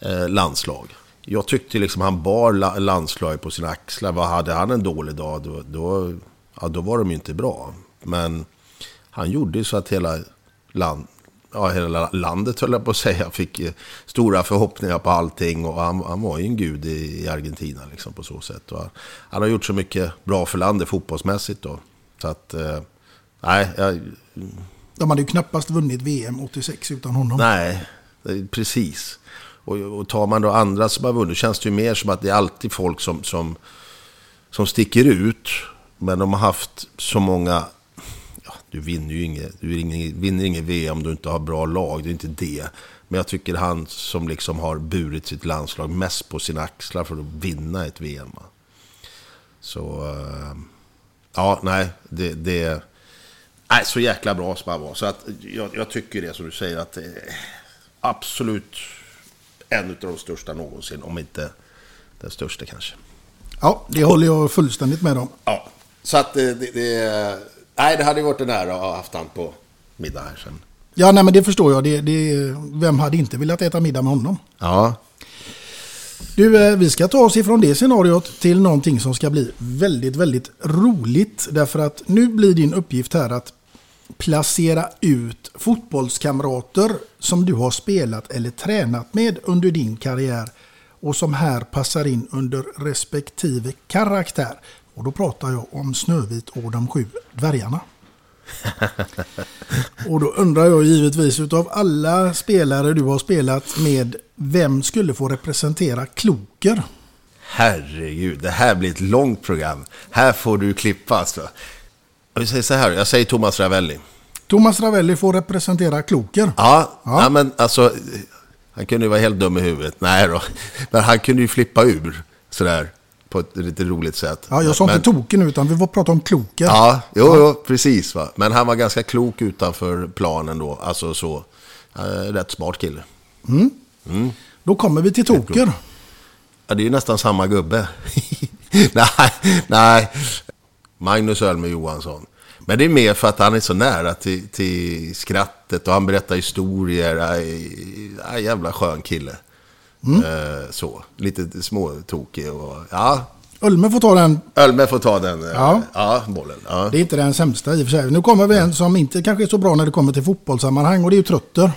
eh, landslag. Jag tyckte liksom han bar la- landslaget på sina axlar. Vad hade han en dålig dag, då, då, ja, då var de ju inte bra. Men han gjorde ju så att hela, land, ja, hela landet, höll jag på att säga, fick eh, stora förhoppningar på allting. Och han, han var ju en gud i, i Argentina liksom, på så sätt. Och han, han har gjort så mycket bra för landet fotbollsmässigt. Då. Så att, eh, nej, jag, De hade ju knappast vunnit VM 86 utan honom. Nej, precis. Och, och tar man då andra som har vunnit känns det ju mer som att det är alltid folk som, som, som sticker ut. Men de har haft så många... Du vinner ju inget, du vinner, inget VM om du inte har bra lag, det är inte det. Men jag tycker han som liksom har burit sitt landslag mest på sina axlar för att vinna ett VM. Så... eh, Ja, nej, det... det Nej, så jäkla bra som han var. Så att jag, jag tycker det som du säger att absolut en av de största någonsin. Om inte den största kanske. Ja, det håller jag fullständigt med om. Ja, så att det... det, det nej, det hade ju varit en ära att ha haft han på middag här sen. Ja, nej, men det förstår jag. Det, det, vem hade inte velat äta middag med honom? Ja, Du, eh, vi ska ta oss ifrån det scenariot till någonting som ska bli väldigt, väldigt roligt. Därför att nu blir din uppgift här att placera ut fotbollskamrater som du har spelat eller tränat med under din karriär. och som här passar in under respektive karaktär. Och då pratar jag om Snövit och de sju dvärgarna. <laughs> Och då undrar jag givetvis utav alla spelare du har spelat med, vem skulle få representera Kloker? Herregud, det här blir ett långt program. Här får du klippa alltså. Jag säger så här, jag säger Thomas Ravelli. Thomas Ravelli får representera Kloker. Ja, ja. men alltså, han kunde ju vara helt dum i huvudet. Nej då, men han kunde ju flippa ur sådär på ett lite roligt sätt. Ja, jag sa inte token utan vi var prata om Kloker. Ja, jo, jo, precis. Va? Men han var ganska klok utanför planen då. Alltså så, eh, rätt smart kille. Mm. Mm. Då kommer vi till Toker. Ja, det är ju nästan samma gubbe. <laughs> nej, nej. Magnus Ölme Johansson. Men det är mer för att han är så nära till, till skrattet och han berättar historier. Aj, aj, jävla skön kille. Mm. Eh, så, lite småtokig och ja. Ölme får ta den. Ölme får ta den, eh, Ja. ja, bollen. Ja. Det är inte den sämsta i och för sig. Nu kommer vi en som inte kanske är så bra när det kommer till fotbollssammanhang och det är ju Trötter.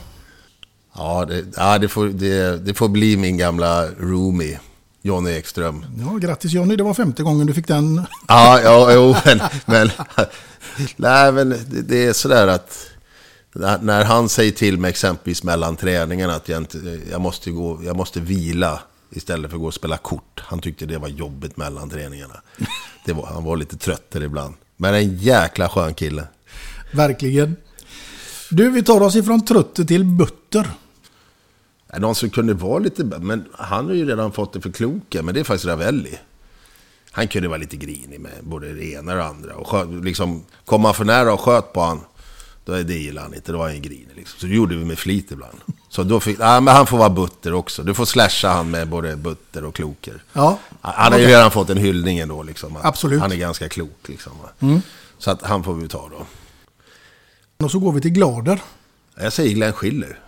Ja, det, ja det, får, det, det får bli min gamla roomie, Johnny Ekström. Ja, grattis Johnny, det var femte gången du fick den. Ja, ja jo, men, men, <laughs> nej, men det, det är sådär att när, när han säger till mig exempelvis mellan träningarna att jag, inte, jag, måste gå, jag måste vila istället för att gå och spela kort. Han tyckte det var jobbigt mellan träningarna. <laughs> Det var, han var lite trött där ibland. Men en jäkla skön kille. Verkligen. Du, vi tar oss ifrån Trötter till Butter. Någon som kunde vara lite... Men han har ju redan fått det för kloka. Men det är faktiskt Ravelli. Han kunde vara lite grinig med både det ena och det andra. Och liksom, kom man för nära och sköt på han, då är det gillade han inte. Då var han grinig. Liksom. Så det gjorde vi med flit ibland. Så då fick... Ja, men han får vara butter också. Du får slasha han med både butter och kloker. Ja. Han har ju redan fått en hyllning ändå. Liksom. Absolut. Han är ganska klok. Liksom? Mm. Så att han får vi ta då. Och så går vi till Glader. Jag säger Glenn Schiller.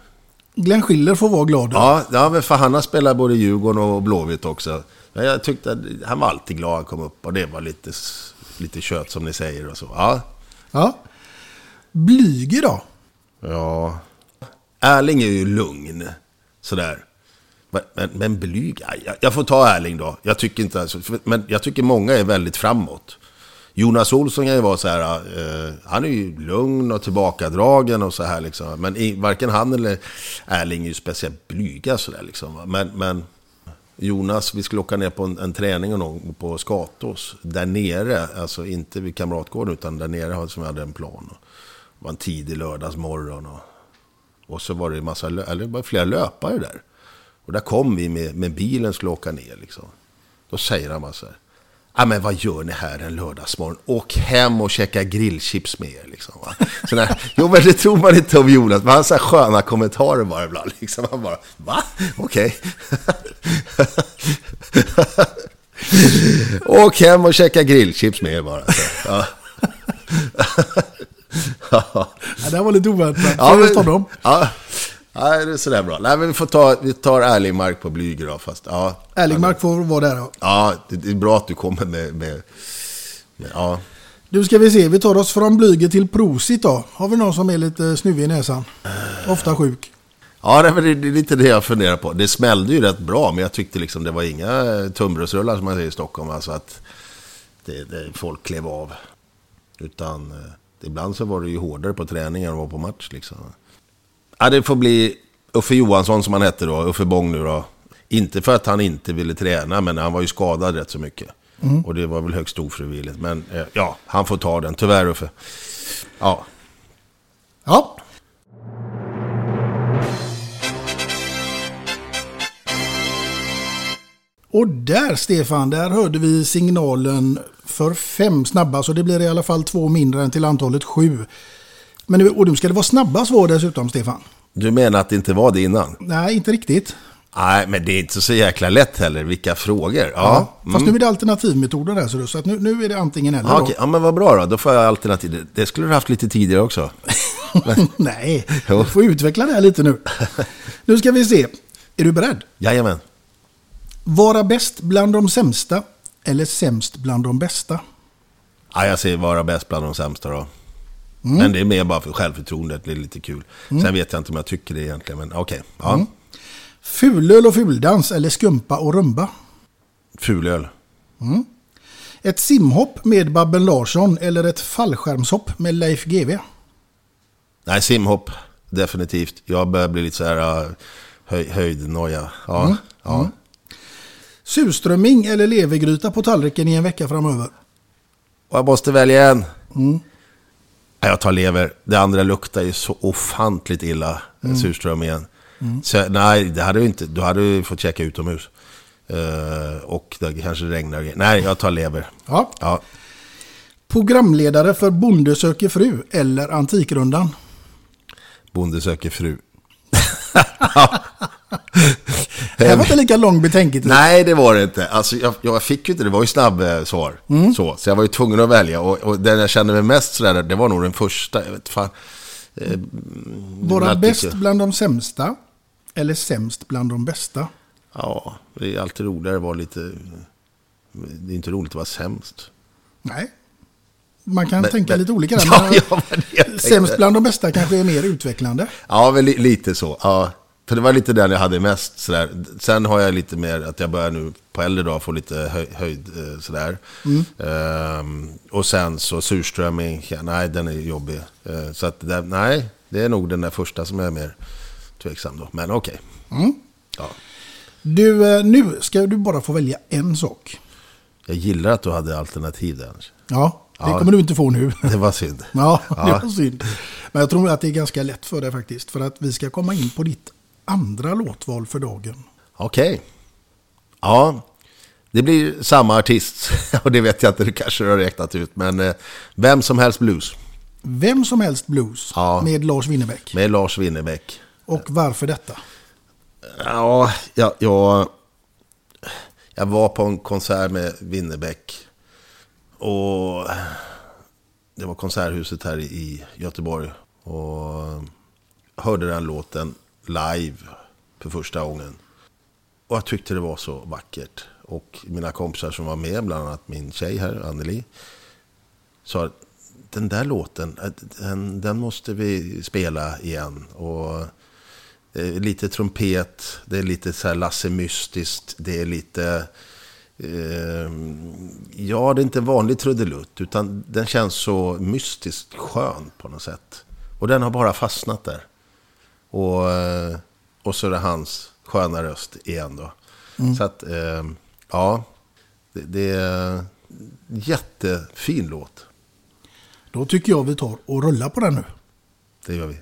Glenn Schiller får vara glad. Ja, ja men för han har spelat både Djurgården och Blåvitt också. Men jag tyckte att han var alltid glad att han kom upp och det var lite, lite kött som ni säger och så. Ja. Ja. Blyg idag? Ja. Erling är ju lugn. Sådär. Men, men, men blyg, jag, jag får ta Erling då. Jag tycker inte alltså, men jag tycker många är väldigt framåt. Jonas Olsson kan ju vara så här, eh, han är ju lugn och tillbakadragen och så här liksom. Men i, varken han eller Erling är ju speciellt blyga sådär liksom. Men, men Jonas, vi skulle åka ner på en, en träning någon på Skatås. Där nere, alltså inte vid Kamratgården utan där nere som vi hade en plan. Det var en tidig lördagsmorgon. Och, och så var det massa, eller det var flera löpare där. Och där kom vi med, med bilen skulle åka ner liksom. Då säger han bara så här. Ja men vad gör ni här en lördagsmorgon? Åk hem och käka grillchips med er liksom. Va? <laughs> Så jo men det tror man inte om Jonas. Men han har sköna kommentarer bara ibland. Liksom. Han bara, va? Okej. <laughs> Åk hem och käka grillchips med er bara. Så, ja. <laughs> Ja, det här var lite oväntat. Ja, men- dem? Ja, det är sådär bra. Nej, men vi, får ta, vi tar ärlig mark på Blyger då. Fast, ja, Erlingmark får vara där då. ja, det, det är bra att du kommer med... med, med ja. Du ska vi se, vi tar oss från Blyge till Prosit då. Har vi någon som är lite snuvig i näsan? Ofta sjuk. Ja, det är väl- det är lite det jag funderar på. Det smällde ju rätt bra, men jag tyckte liksom det var inga tunnbrödsrullar som man säger i Stockholm. Alltså att det, det, folk klev av. Utan eh, ibland så var det ju hårdare på träningen än vad på match liksom. Ja, det får bli Uffe Johansson som han hette då, Uffe Bång nu då. Inte för att han inte ville träna, men han var ju skadad rätt så mycket. Mm. Och det var väl högst ofrivilligt. Men eh, ja, han får ta den. Tyvärr Uffe. Ja. Ja. Och där Stefan, där hörde vi signalen för fem snabba. Så det blir i alla fall två mindre än till antalet sju. Men nu, och nu ska det vara snabba svar dessutom Stefan. Du menar att det inte var det innan? Nej, inte riktigt. Nej, men det är inte så jäkla lätt heller. Vilka frågor. Ja, Ja, fast mm. nu är det alternativmetoder där så, så att nu, nu är det antingen eller. Ja, okej. ja, men vad bra då. Då får jag alternativ. Det- skulle du haft lite tidigare också. <laughs> Nej, du får utveckla det här lite nu. Nu ska vi se. Är du beredd? Jajamän. Vara bäst bland de sämsta eller sämst bland de bästa? Ja, jag säger vara bäst bland de sämsta då. Mm. Men det är mer bara för självförtroendet. Det är lite kul. Mm. Sen vet jag inte om jag tycker det egentligen. Men okej. Ja. Mm. Fulöl och fuldans eller skumpa och rumba? Fulöl. Mm. Ett simhopp med Babben Larsson eller ett fallskärmshopp med Leif GW? Nej, simhopp. Definitivt. Jag börjar bli lite så här uh, höj, höjdnoja. Ja, Mm. ja. Mm. Surströmming eller levergryta på tallriken i en vecka framöver? Och jag måste välja en. Mm. Jag tar lever. Det andra luktar ju så ofantligt illa. Mm. Surströmmingen. Mm. Så, nej, det hade du inte. Du hade ju fått checka utomhus. Eh, och det kanske regnar. Nej, jag tar lever. Ja. Ja. Programledare för Bonde söker fru eller Antikrundan? Bonde söker fru. <laughs> Det var inte lika lång betänketid. Nej, det var det inte. Alltså, jag, jag fick ju inte, det var ju snabbsvar. Mm. Så, så jag var ju tvungen att välja. Och, och den jag kände mig mest sådär, det var nog den första. Jag vet fan. Eh, jag bäst bland de sämsta eller sämst bland de bästa? Ja, det är alltid roligare att vara lite... Det är inte roligt att vara sämst. Nej. Man kan Men- tänka men- lite olika där. <laughs> Ja, ja, sämst bland de bästa kanske är mer utvecklande. Ja, väl li, lite så. Ja. För det var lite den jag hade mest sådär. Sen har jag lite mer att jag börjar nu på äldre dag få lite höj, höjd eh, sådär. Mm. Ehm, och sen så surströmming, ja, nej den är jobbig. Eh, så att det, nej, det är nog den där första som jag är mer tveksam då. Men okej. Mm. Ja. Du, eh, nu ska du bara få välja en sak. Jag gillar att du hade alternativ där. Ja, det Ja. kommer du inte få nu. <laughs> Det var synd. Ja, <laughs> det Ja. var synd. Men jag tror att det är ganska lätt för dig faktiskt. För att vi ska komma in på ditt andra låtval för dagen. Okej. Ja, det blir samma artist. <laughs> Och det vet jag inte, du kanske har räknat ut. Men eh, vem som helst blues. Vem som helst blues Ja. med Lars Winnerbäck. Med Lars Winnerbäck. Och varför detta? Ja, jag, jag, jag var på en konsert med Winnerbäck. Och det var Konserthuset här i Göteborg. Och hörde den låten live för första gången. Och jag tyckte det var så vackert. Och mina kompisar som var med, bland annat min tjej här, Anneli, sa att den där låten, äh, den, den måste vi spela igen. Och det är lite trumpet, det är lite så här Lasse Mystiskt, det är lite... Eh, ja, det är inte vanlig trudelutt, utan den känns så mystiskt skön på något sätt. Och den har bara fastnat där. Och, eh, och så är det hans sköna röst igen då. Mm. Så att, eh, ja, det, det är jättefin låt. Då tycker jag vi tar och rullar på den nu. Det gör vi.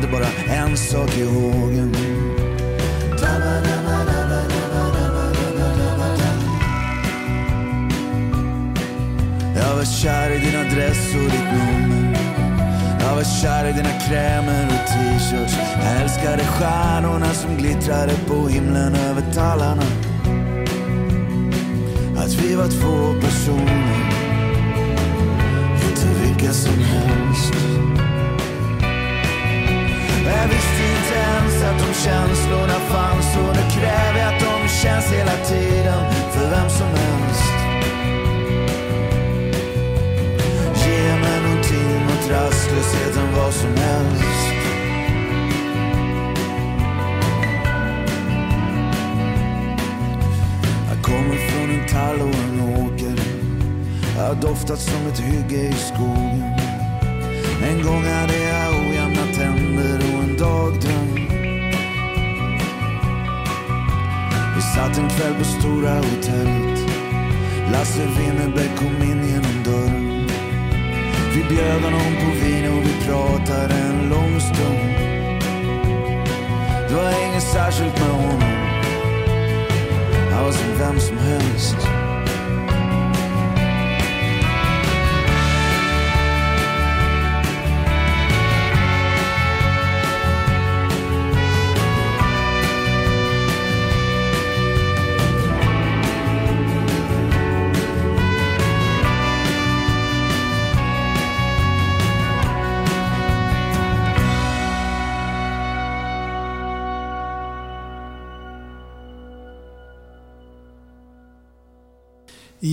Hade bara en sak i hågen. Jag var kär i din adress och ditt nummer. Jag var kär i dina krämer och t-shirts. Jag älskade stjärnorna som glittrade på himlen över tallarna. Att vi var två personer, inte vilka som helst. Jag visste inte ens att de känslorna fanns och nu kräver jag att de känns hela tiden för vem som helst. Ge mig någonting mot rastlösheten, vad som helst. Jag kommer från en tall och en åker. Jag har doftat som ett hygge i skogen. En gång hade jag satt en kväll på Stora hotellet. Lasse Winnerbäck kom in genom dörren. Vi bjöd honom på vin och vi pratade en lång stund. Det var inget särskilt med honom. Han var som vem som helst.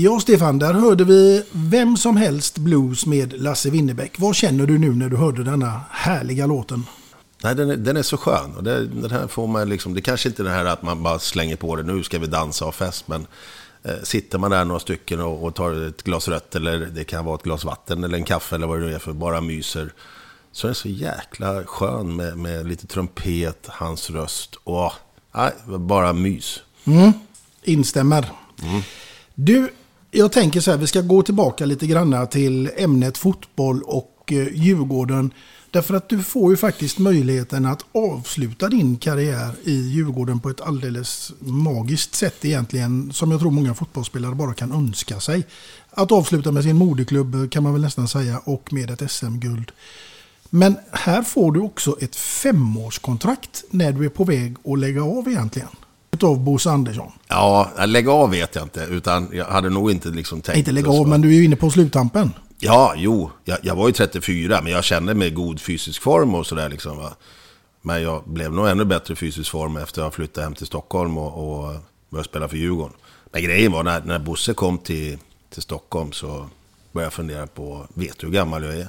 Ja, Stefan, där hörde vi Vem som helst blues med Lasse Winnerbäck. Vad känner du nu när du hörde denna härliga låten? Nej, den är, den är så skön. Och det, den här får man liksom, det kanske inte är det här att man bara slänger på det, nu ska vi dansa och fest, men eh, sitter man där några stycken och, och tar ett glas rött, eller det kan vara ett glas vatten, eller en kaffe, eller vad det nu är för, bara myser, så är den så jäkla skön med, med lite trumpet, hans röst, och nej, bara mys. Mm, instämmer. Du, jag tänker så här, vi ska gå tillbaka lite grann till ämnet fotboll och eh, Djurgården. Därför att du får ju faktiskt möjligheten att avsluta din karriär i Djurgården på ett alldeles magiskt sätt egentligen. Som jag tror många fotbollsspelare bara kan önska sig. Att avsluta med sin moderklubb kan man väl nästan säga och med ett SM-guld. Men här får du också ett femårskontrakt när du är på väg att lägga av egentligen. Utav Bosse Andersson. Ja, lägga av vet jag inte, utan jag hade nog inte liksom tänkt... Inte lägga av, men du är ju inne på sluttampen. Ja, jo, jag, jag var ju 34, men jag kände mig i god fysisk form och sådär liksom. Va? Men jag blev nog ännu bättre fysisk form efter att jag flyttade hem till Stockholm och, och började spela för Djurgården. Men grejen var, när, när Bosse kom till, till Stockholm så började jag fundera på, vet du hur gammal jag är?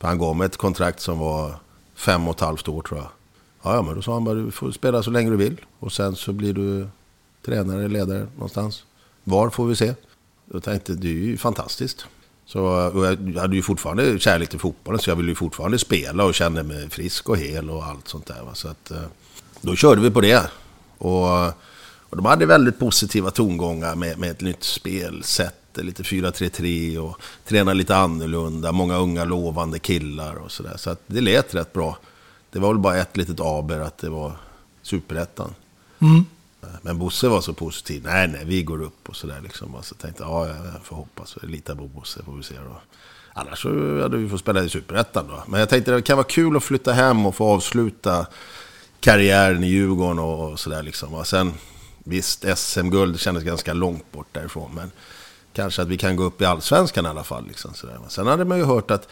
Han gav mig ett kontrakt som var fem och ett halvt år tror jag. Ja, ja, men då sa han bara, du får spela så länge du vill. Och sen så blir du tränare, ledare någonstans. Var får vi se. Jag tänkte, det är ju fantastiskt. Så, och jag hade ju fortfarande kärlek till fotbollen, så jag ville ju fortfarande spela och kände mig frisk och hel och allt sånt där. Va? Så att, eh, då körde vi på det. Och, och de hade väldigt positiva tongångar med, med ett nytt spelsätt, lite 4-3-3 och träna lite annorlunda, många unga lovande killar och sådär. Så att det lät rätt bra. Det var väl bara ett litet aber att det var superettan. Mm. Men Bosse var så positiv. Nej, nej, vi går upp och sådär liksom. Och så tänkte jag, ja, jag får hoppas. Jag litar på Bosse, får vi se då. Annars så hade vi fått spela i Superettan då. Men jag tänkte det kan vara kul att flytta hem och få avsluta karriären i Djurgården och, och sådär liksom. Och sen visst, SM-guld kändes ganska långt bort därifrån. Men kanske att vi kan gå upp i allsvenskan i alla fall. Liksom, sådär. Sen hade man ju hört att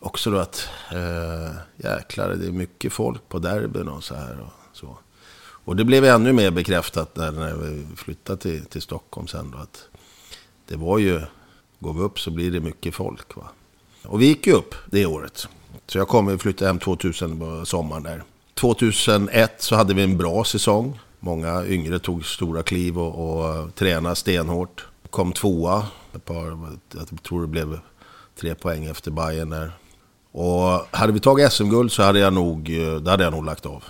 också då att eh, jäklar, det är mycket folk på derbyn och så här. Och, så. och det blev ännu mer bekräftat när, när vi flyttade till, till Stockholm sen då. Att det var ju, går vi upp så blir det mycket folk. Va? Och vi gick ju upp det året. Så jag kom och flyttade hem 2000 på sommaren där. 2001 så hade vi en bra säsong. Många yngre tog stora kliv och, och eh, tränade stenhårt. Kom tvåa. Ett par, jag tror det blev tre poäng efter Bayern där. Och hade vi tagit SM-guld så hade jag nog, då hade jag nog lagt av.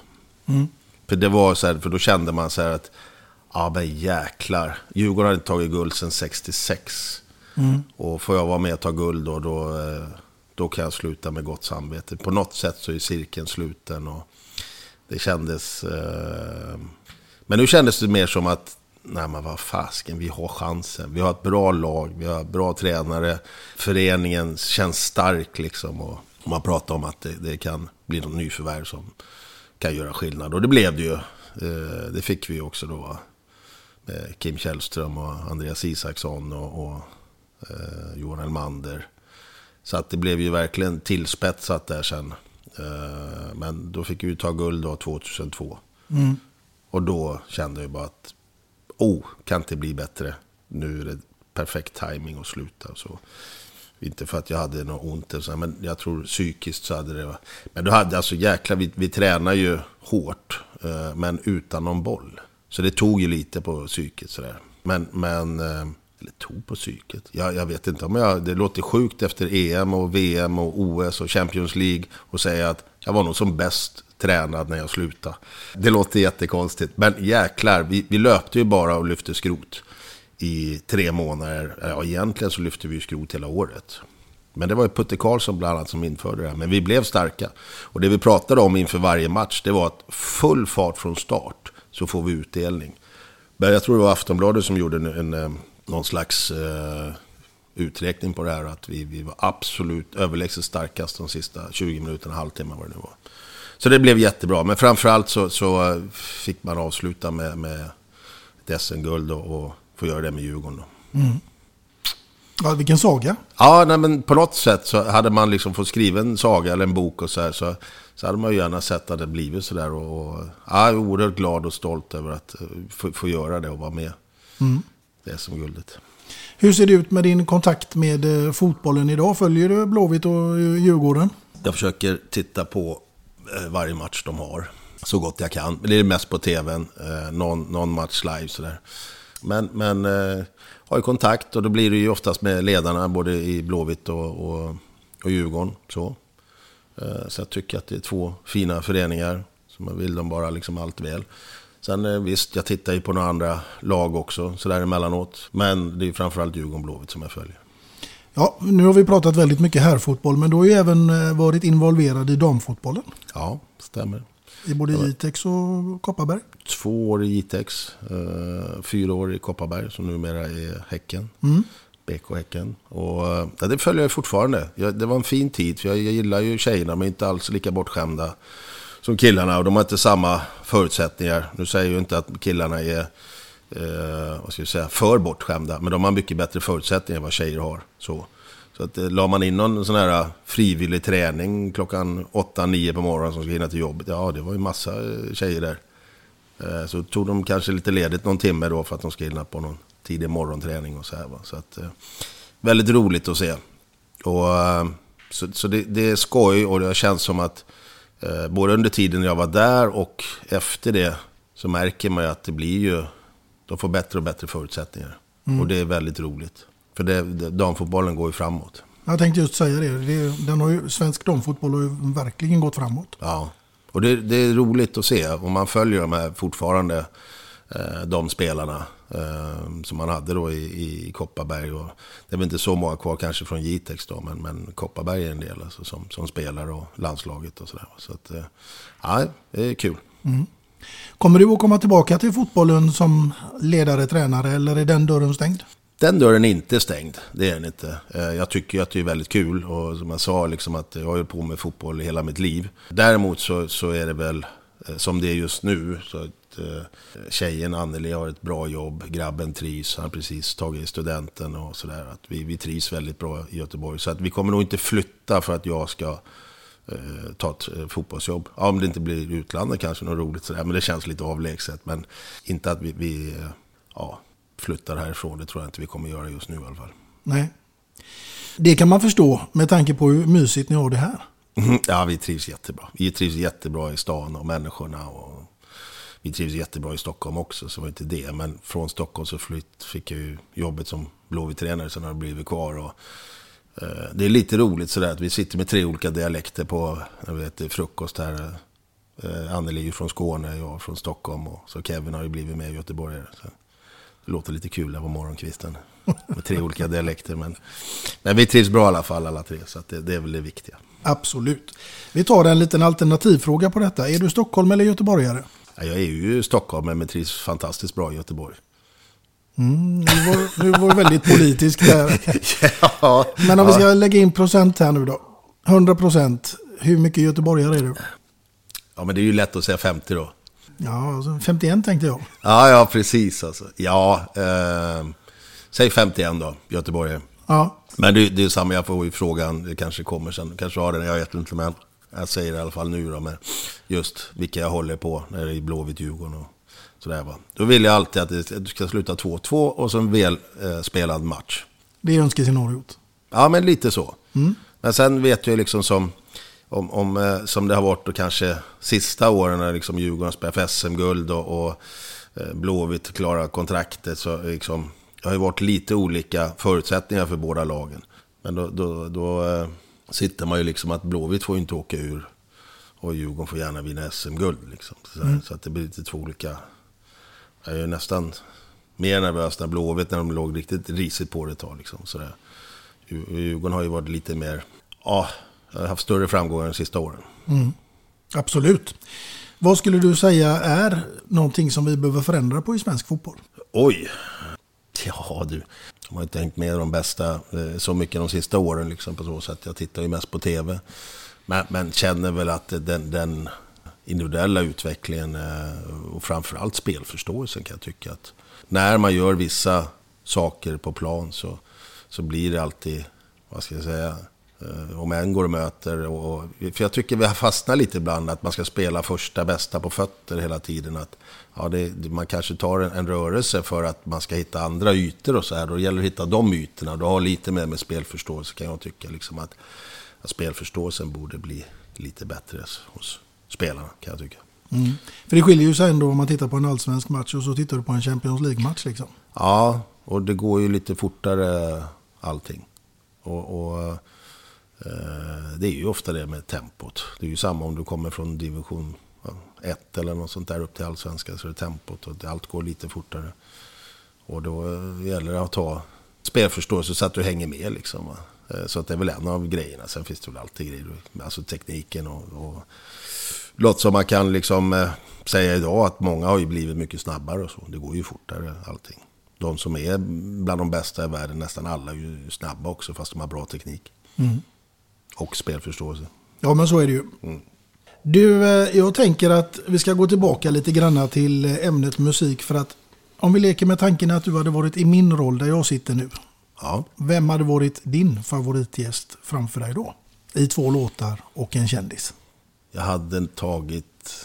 Mm. För det var så här, för då kände man så här att, ja men jäklar. Djurgården hade inte tagit guld sedan 66. Mm. Och får jag vara med och ta guld då, då, eh, då kan jag sluta med gott samvete. På något sätt så är cirkeln sluten och det kändes... Eh... Men nu kändes det mer som att, nej men vad fasken, vi har chansen. Vi har ett bra lag, vi har bra tränare. Föreningen känns stark liksom. Och man pratar om att det, det kan bli någon nyförvärv som kan göra skillnad. Och det blev det ju. Eh, det fick vi också då. Med Kim Källström och Andreas Isaksson och, och eh, Johan Elmander. Så att det blev ju verkligen tillspetsat där sen. Eh, men då fick vi ju ta guld då 2002. Mm. Och då kände jag bara att, oh, kan inte bli bättre. Nu är det perfekt timing att sluta. Så. Inte för att jag hade något ont, eller så, men jag tror psykiskt så hade det... Men du hade alltså jäkla, vi, vi tränar ju hårt, eh, men utan någon boll. Så det tog ju lite på psyket sådär. Men, men eh, eller tog på psyket. Jag, jag vet inte om jag... Det låter sjukt efter EM och VM och OS och Champions League och säga att jag var nog som bäst tränad när jag slutade. Det låter jättekonstigt. Men jäklar, vi, vi löpte ju bara och lyfte skrot i tre månader. Ja, egentligen så lyfte vi ju skrot hela året. Men det var ju Putte Karlsson bland annat som införde det här. Men vi blev starka. Och det vi pratade om inför varje match, det var att full fart från start så får vi utdelning. Men jag tror det var Aftonbladet som gjorde en, en, eh, någon slags eh, uträkning på det här. Att vi, vi var absolut överlägset starkast de sista 20 minuterna, halvtimme vad det nu var. Så det blev jättebra. Men framförallt så, så eh, fick man avsluta med, med ett SM-guld och, och få göra det med Djurgården. Då. Mm. Ja, vilken saga. Ja, nej, men på något sätt så hade man liksom fått skriva en saga eller en bok och så här. Så, så hade man ju gärna sett att det blivit så där. Och, och, ja, jag är oerhört glad och stolt över att eh, få, få göra det och vara med. Mm. Det som guldet. Hur ser det ut med din kontakt med eh, fotbollen idag? Följer du Blåvitt och eh, Djurgården? Jag försöker titta på varje match de har. Så gott jag kan. Det är mest på tvn. Någon, någon match live sådär. Men, men eh, har ju kontakt och då blir det ju oftast med ledarna både i Blåvitt och, och, och Djurgården. Så. Eh, så jag tycker att det är två fina föreningar. Man vill dem bara liksom allt väl. Sen eh, visst, jag tittar ju på några andra lag också sådär emellanåt. Men det är framförallt Djurgården Blåvitt som jag följer. Ja, nu har vi pratat väldigt mycket herrfotboll, men du har ju även eh, varit involverad i damfotbollen. Ja, stämmer. I både Jitex och Kopparberg. Två år i Jitex, eh, fyra år i Kopparberg som numera är Häcken. Mm. BK Häcken. Och eh, ja, det följer jag fortfarande. Jag, det var en fin tid, för jag, jag gillar ju tjejerna, men inte alls lika bortskämda som killarna. Och de har inte samma förutsättningar. Nu säger jag inte att killarna är eh, vad ska jag säga, för bortskämda, men de har mycket bättre förutsättningar än vad tjejer har. Så. Så att, eh, la man in någon sån här eh, frivillig träning klockan 8-9 på morgonen som ska hinna till jobbet. Ja, det var ju massa eh, tjejer där. Så tog de kanske lite ledigt någon timme då för att de ska hinna på någon tidig morgonträning och så här. Va? Så att, väldigt roligt att se. Och, så så det, det är skoj och det känns som att både under tiden jag var där och efter det så märker man ju att det blir ju, de får bättre och bättre förutsättningar. Mm. Och det är väldigt roligt. För det, damfotbollen går ju framåt. Jag tänkte just säga det. det den har ju, svensk damfotboll har ju verkligen gått framåt. Ja, och det, det är roligt att se. Och man följer de här fortfarande, eh, de spelarna eh, som man hade då i, i Kopparberg. Och det är väl inte så många kvar kanske från Jitex då, men, men Kopparberg är en del alltså, som, som spelar och landslaget och sådär. Så att, eh, ja, det är kul. Mm. Kommer du att komma tillbaka till fotbollen som ledare, tränare eller är den dörren stängd? Den dörren är inte stängd, det är den inte. Eh, jag tycker att det är väldigt kul och som jag sa, liksom att jag har ju på med fotboll i hela mitt liv. Däremot så, så är det väl, eh, som det är just nu, så att eh, tjejen Anneli har ett bra jobb, grabben trivs, han har precis tagit studenten och sådär. Vi, vi trivs väldigt bra i Göteborg. Så att vi kommer nog inte flytta för att jag ska eh, ta ett eh, fotbollsjobb. Ja, om det inte blir utlandet kanske, något roligt sådär. Men det känns lite avlägset. Men inte att vi, vi eh, ja, flyttar härifrån. Det tror jag inte vi kommer göra just nu i alla fall. Nej. Det kan man förstå med tanke på hur mysigt ni har det här. Mhm. Ja, vi trivs jättebra. Vi trivs jättebra i stan och människorna. Och vi trivs jättebra i Stockholm också, så var inte det. Men från Stockholm så flytt, fick jag ju jobbet som Blåvitt-tränare, sen har jag blivit kvar. Och, eh, det är lite roligt sådär att vi sitter med tre olika dialekter på jag vet, frukost här. Eh, Anneli är ju från Skåne, jag från Stockholm och så Kevin har ju blivit med göteborgare. Så det låter lite kul där på morgonkvisten. Med tre olika dialekter. Men, men vi trivs bra i alla fall alla tre, så det, det är väl det viktiga. Absolut. Vi tar en liten alternativfråga på detta. Är du Stockholm eller göteborgare? Ja, jag är ju Stockholm, men trivs fantastiskt bra i Göteborg. Mm, du, var, du var väldigt politisk där. <laughs> ja, Men om vi ska ja. lägga in procent här nu då. 100 procent. Hur mycket göteborgare är du? ja, men det är ju lätt att säga 50 då. Ja, alltså 51 tänkte jag. Ja, ja, precis alltså. Ja, eh, säg 51 då, Göteborg. Ja. Men det, det är samma, jag får ju frågan, det kanske kommer sen, kanske har den, jag vet inte, men jag säger det i alla fall nu då, med just vilka jag håller på när det är Blåvitt, Djurgården och sådär va. Då vill jag alltid att det ska sluta 2-2 och så en väl eh, spelad match. Det är önskescenariot. Ja, men lite så. Mm. Men sen vet jag liksom som, om, om, eh, som det har varit då kanske sista åren när liksom Djurgården spelar SM-guld och, och eh, Blåvitt klarar kontraktet. Så liksom, det har ju varit lite olika förutsättningar för båda lagen. Men då, då, då eh, sitter man ju liksom att Blåvitt får inte åka ur och Djurgården får gärna vinna SM-guld. Liksom. Så, Mm. så att det blir lite två olika... Jag är ju nästan mer nervös när Blåvitt, när de låg riktigt risigt på det ett tag. Liksom, sådär. Djur- Djurgården har ju varit lite mer... Ja, haft större framgångar de sista åren. Mm. Absolut. Vad skulle du säga är någonting som vi behöver förändra på i svensk fotboll? Oj! Ja du, de har inte hängt med de bästa eh, så mycket de sista åren liksom på så sätt. Jag tittar ju mest på tv. Men, men känner väl att den, den individuella utvecklingen eh, och framförallt spelförståelsen kan jag tycka att när man gör vissa saker på plan så, så blir det alltid, vad ska jag säga, eh, om en går och möter. Och, för jag tycker vi har fastnat lite ibland att man ska spela första bästa på fötter hela tiden. Att, ja, det, man kanske tar en, en rörelse för att man ska hitta andra ytor och så här. Då gäller det att hitta de ytorna. Det har lite mer med spelförståelse kan jag tycka. Liksom att, att spelförståelsen borde bli lite bättre hos spelarna kan jag tycka. Mm. För det skiljer ju sig ändå om man tittar på en allsvensk match och så tittar du på en Champions League-match. Liksom. Ja, och det går ju lite fortare allting. Och, och Eh, det är ju ofta det med tempot. Det är ju samma om du kommer från division 1 eller något sånt där upp till allsvenskan så är det tempot och allt går lite fortare. Och då eh, gäller det att ta spelförståelse så att du hänger med liksom. Va? Eh, så att det är väl en av grejerna. Sen finns det väl alltid grejer, alltså tekniken och, och låt som man kan liksom säga idag att många har ju blivit mycket snabbare och så. Det går ju fortare allting. De som är bland de bästa i världen, nästan alla är ju snabba också fast de har bra teknik. Mm. Och spelförståelse. Ja, men så är det ju. Mm. Du, eh, jag tänker att vi ska gå tillbaka lite granna till eh, ämnet musik. För att om vi leker med tanken att du hade varit i min roll där jag sitter nu. Ja. Vem hade varit din favoritgäst framför dig då? I två låtar och en kändis. Jag hade tagit...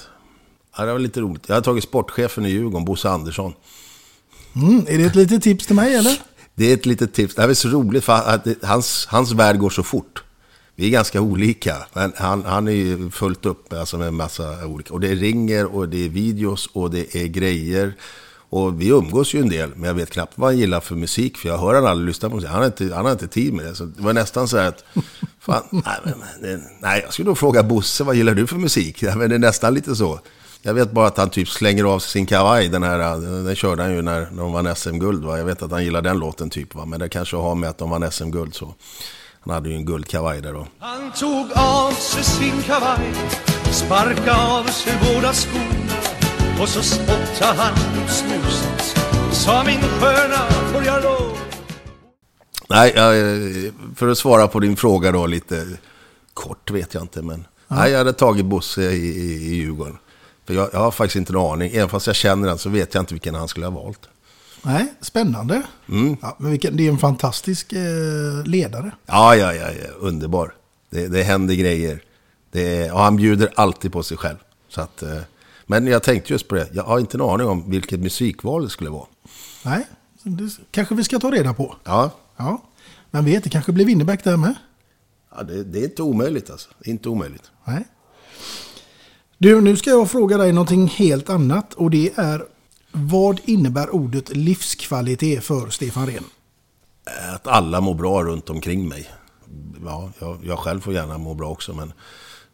Ja, det var lite roligt. Jag hade tagit sportchefen i Djurgården, Bosse Andersson. Mm, är det ett litet tips till mig eller? Det är ett litet tips. Det här är så roligt för att hans, hans värld går så fort. Vi är ganska olika, men han, han är ju fullt upp alltså med en massa olika. Och det ringer och det är videos och det är grejer. Och vi umgås ju en del, men jag vet knappt vad han gillar för musik. För jag hör han aldrig lyssna på musik. Han har inte, han har inte tid med det. Så det var nästan så här att... <laughs> Fan, nej, men, nej, jag skulle nog fråga Bosse, vad gillar du för musik? Ja, men det är nästan lite så. Jag vet bara att han typ slänger av sin kavaj. Den här, den körde han ju när, när de vann SM-guld. Va? Jag vet att han gillar den låten typ. Va? Men det kanske har med att de vann SM-guld så. Han hade ju en guldkavaj där då. Han tog av sig sin kavaj, sparkade av sig båda skorna och så spottade han ut snuset. Sa min sköna, får jag lov? Nej, jag, för att svara på din fråga då lite kort vet jag inte. Men nej, jag hade tagit Bosse i, i, i Djurgården. För jag, jag har faktiskt inte en aning. Även fast jag känner den så vet jag inte vilken han skulle ha valt. Nej, spännande. Mm. Ja, men vilken, det är en fantastisk eh, ledare. Ja, ja, ja, ja. underbar. Det, det händer grejer. Det han bjuder alltid på sig själv. Så att, eh, men jag tänkte just på det. Jag har inte en aning om vilket musikval det skulle vara. Nej, det kanske vi ska ta reda på. Ja, Ja, men vet, det kanske blir Winnerbäck där med. ja det, det är inte omöjligt alltså. Det är inte omöjligt. Nej. Du, nu ska jag fråga dig någonting helt annat och det är vad innebär ordet livskvalitet för Stefan Rehn? Att alla mår bra runt omkring mig. Ja, jag, jag själv får gärna må bra också. Men,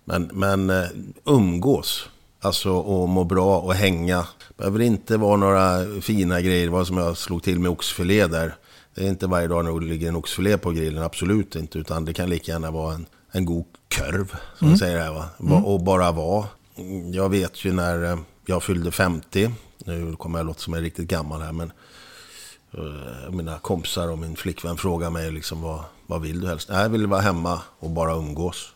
men, men eh, umgås. Alltså och må bra och hänga. behöver inte vara några fina grejer. Vad som jag slog till med oxfilé där. Det är inte varje dag när det ligger en oxfilé på grillen. Absolut inte. Utan det kan lika gärna vara en, en god korv. Som Mm. man säger här va. Va- Mm. Och bara vara. Jag vet ju när eh, jag fyllde 50. Nu kommer jag låta som jag är riktigt gammal här. Men uh, mina kompisar och min flickvän frågar mig liksom vad, vad vill du helst? Nej, jag vill vara hemma och bara umgås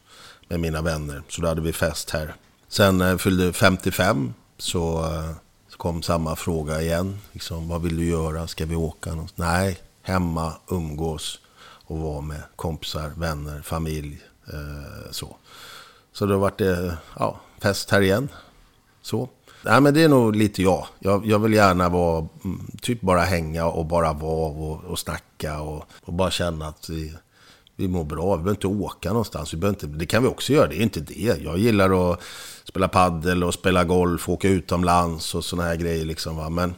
med mina vänner. Så då hade vi fest här. Sen när jag fyllde 55 så, uh, så kom samma fråga igen. Liksom, vad vill du göra? Ska vi åka någonstans? Nej, hemma, umgås och vara med kompisar, vänner, familj. Uh, så. så då vart det ja, fest här igen. Så. Nej, men det är nog lite jag. Jag, jag vill gärna vara, mm, typ bara hänga och bara vara och, och snacka och, och bara känna att vi, vi mår bra. Vi behöver inte åka någonstans. Vi behöver inte, det kan vi också göra, det är inte det. Jag gillar att spela paddel och spela golf, åka utomlands och sådana här grejer. Liksom, va? Men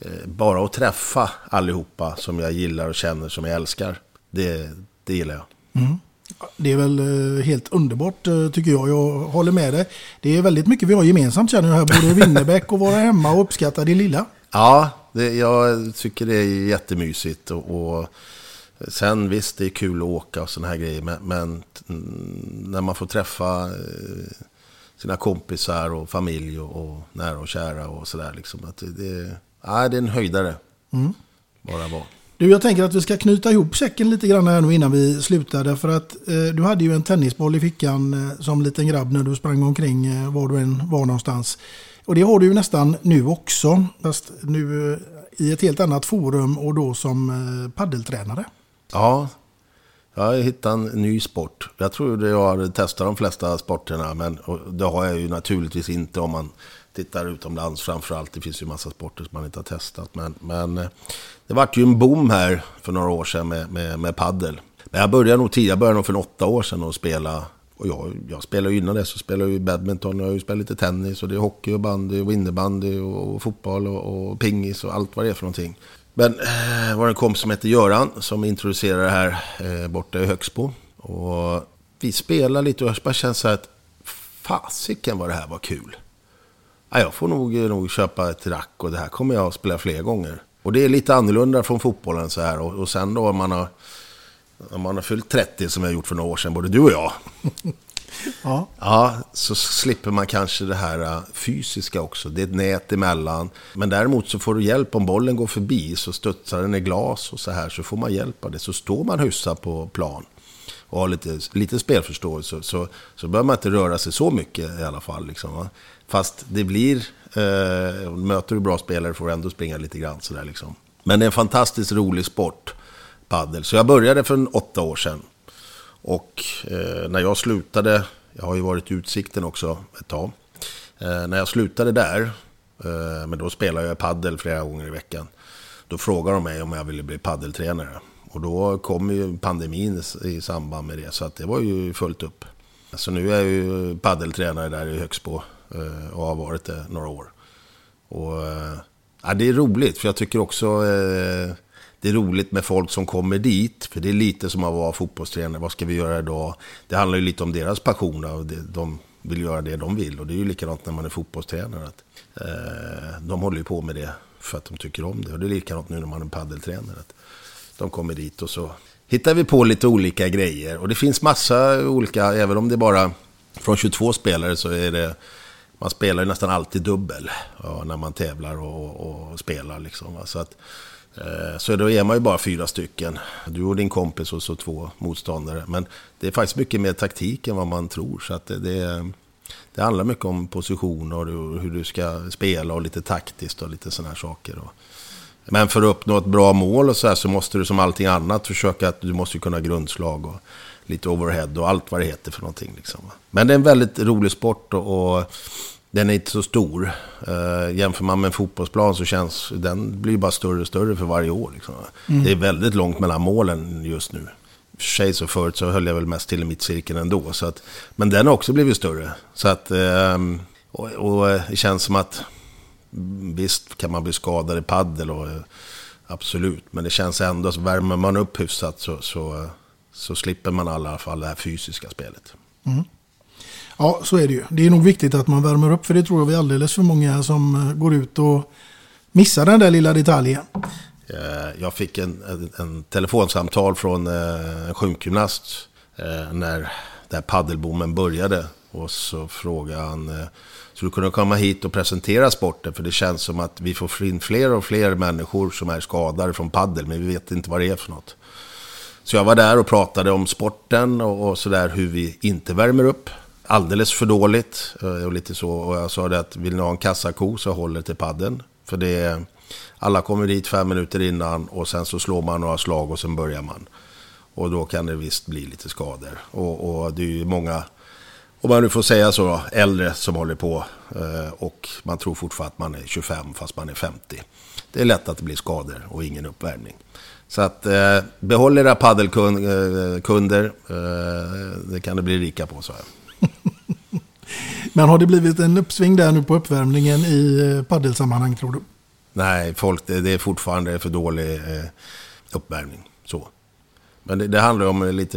eh, bara att träffa allihopa som jag gillar och känner, som jag älskar. Det, det gillar jag. Mm. Det är väl eh, helt underbart eh, tycker jag. Jag håller med dig. Det är väldigt mycket vi har gemensamt känner jag här. Både <laughs> Winnerbäck och vara hemma och uppskatta det lilla. Ja, det, jag tycker det är jättemysigt. Och, och sen visst, det är kul att åka och sådana här grejer. Men, men när man får träffa eh, sina kompisar och familj och, och nära och kära och sådär. Liksom, att det, det, ja, det är en höjdare. Mm. Bara vara. Du, jag tänker att vi ska knyta ihop säcken lite grann här nu innan vi slutar. Därför att eh, du hade ju en tennisboll i fickan eh, som liten grabb när du sprang omkring eh, var du än var någonstans. Och det har du ju nästan nu också. Fast nu eh, i ett helt annat forum och då som eh, paddeltränare. Ja, jag har hittat en ny sport. Jag tror jag har testat de flesta sporterna, men det har jag ju naturligtvis inte om man tittar utomlands framförallt. Det finns ju massa sporter som man inte har testat. Men, men eh, det vart ju en boom här för några år sedan med, med, med paddel. Men jag började nog tidigare, jag började nog för åtta år sedan att spela. Och jag, jag spelade ju innan det så spelade jag ju badminton, jag har ju spelat lite tennis och det är hockey och bandy och innebandy och, och fotboll och, och pingis och allt vad det är för någonting. Men eh, det var en kompis som hette Göran som introducerade det här eh, borta i Högsbo. Och vi spelade lite och jag bara kände så här att fasiken vad det här var kul. Ja, jag får nog, nog köpa ett rack och det här kommer jag att spela fler gånger. Och det är lite annorlunda från fotbollen så här. Och, och sen då om man har, om man har fyllt 30 som jag gjort för några år sedan, både du och jag. <laughs> Ja. Ja, så slipper man kanske det här äh, fysiska också. Det är ett nät emellan. Men däremot så får du hjälp om bollen går förbi så studsar den i glas och så här. Så får man hjälp av det. Så står man hyfsat på plan och har lite, lite spelförståelse så, så behöver man inte röra sig så mycket i alla fall. Liksom, va? Fast det blir, eh, möter du bra spelare får du ändå springa lite grann sådär liksom. Men det är en fantastiskt rolig sport, paddel. Så jag började för en åtta år sedan. Och eh, när jag slutade, jag har ju varit i Utsikten också ett tag. Eh, när jag slutade där, eh, men då spelade jag paddel flera gånger i veckan. Då frågade de mig om jag ville bli paddeltränare. Och då kom ju pandemin i- samband med det, så att det var ju fullt upp. Så nu är jag ju paddeltränare där i Högsbo eh, och har varit det några år. Och, eh, ja, det är roligt, för jag tycker också eh, det är roligt med folk som kommer dit. För det är lite som att vara fotbollstränare. Vad ska vi göra idag? Det handlar ju lite om deras passion och de vill göra det de vill. Och det är ju likadant när man är fotbollstränare. Att, eh, de håller ju på med det för att de tycker om det. Och det är likadant nu när man är paddeltränare. Att de kommer dit och så hittar vi på lite olika grejer. Och det finns massa olika, även om det är bara från 22 spelare så är det man spelar ju nästan alltid dubbel ja, när man tävlar och, och spelar. Liksom, va. så, att, eh, så då är man ju bara fyra stycken. Du och din kompis och så två motståndare. Men det är faktiskt mycket mer taktik än vad man tror. Så att det, det, det handlar mycket om positioner och hur du ska spela och lite taktiskt och lite sådana här saker. Och, men för att uppnå ett bra mål och så här så måste du som allting annat försöka att du måste kunna grundslag och lite overhead och allt vad det heter för någonting. Liksom. Men det är en väldigt rolig sport och, och den är inte så stor. Uh, jämför man med en fotbollsplan så känns den blir bara större och större för varje år. Liksom. Mm. Det är väldigt långt mellan målen just nu. För sig så förut så höll jag väl mest till i mittcirkeln ändå. Så att, men den har också blivit större. Så att, ehm, och, och det känns som att visst kan man bli skadad i paddel och eh, absolut. Men det känns ändå, så värmer man upp hyfsat så, så, så slipper man i alla fall det här fysiska spelet. Mm. Ja, så är det ju. Det är nog viktigt att man värmer upp för det tror jag vi är alldeles för många som eh, går ut och missar den där lilla detaljen. Eh, Jag fick en, en, en telefonsamtal från eh, en sjukgymnast eh, när den här paddelboomen började. Och så frågade han, skulle så du kunde komma hit och presentera sporten? För det känns som att vi får in fler och fler människor som är skadade från paddel, men vi vet inte vad det är för något. Så jag var där och pratade om sporten och, och sådär hur vi inte värmer upp. Alldeles för dåligt eh, och lite så. Och jag sa det att vill ni ha en kassako så håller till padden. För det är, alla kommer dit fem minuter innan och sen så slår man några slag och sen börjar man. Och då kan det visst bli lite skador. Och, och det är ju många, om man nu får säga så, då, äldre som håller på. Eh, och man tror fortfarande att man är 25 fast man är 50. Det är lätt att det blir skador och ingen uppvärmning. Så att eh, behåll era paddelkunder. Eh, det kan det bli rika på, så här. <laughs> Men har det blivit en uppsving där nu på uppvärmningen i paddelsammanhang tror du? Nej, folk, det, är fortfarande för dålig uppvärmning. Så. Men det, det handlar om lite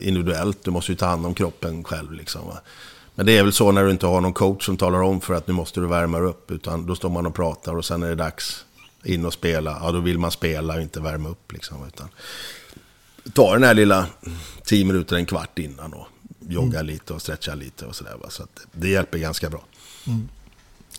individuellt. Du måste ju ta hand om kroppen själv. Liksom, va? Men det är väl så när du inte har någon coach som talar om för att nu måste du värma upp. Utan då står man och pratar och sen är det dags in och spela. Ja, då vill man spela och inte värma upp. Liksom, utan ta den här lilla 10 minuter, en kvart innan och jogga lite och stretcha lite och sådär. va. Så det hjälper ganska bra.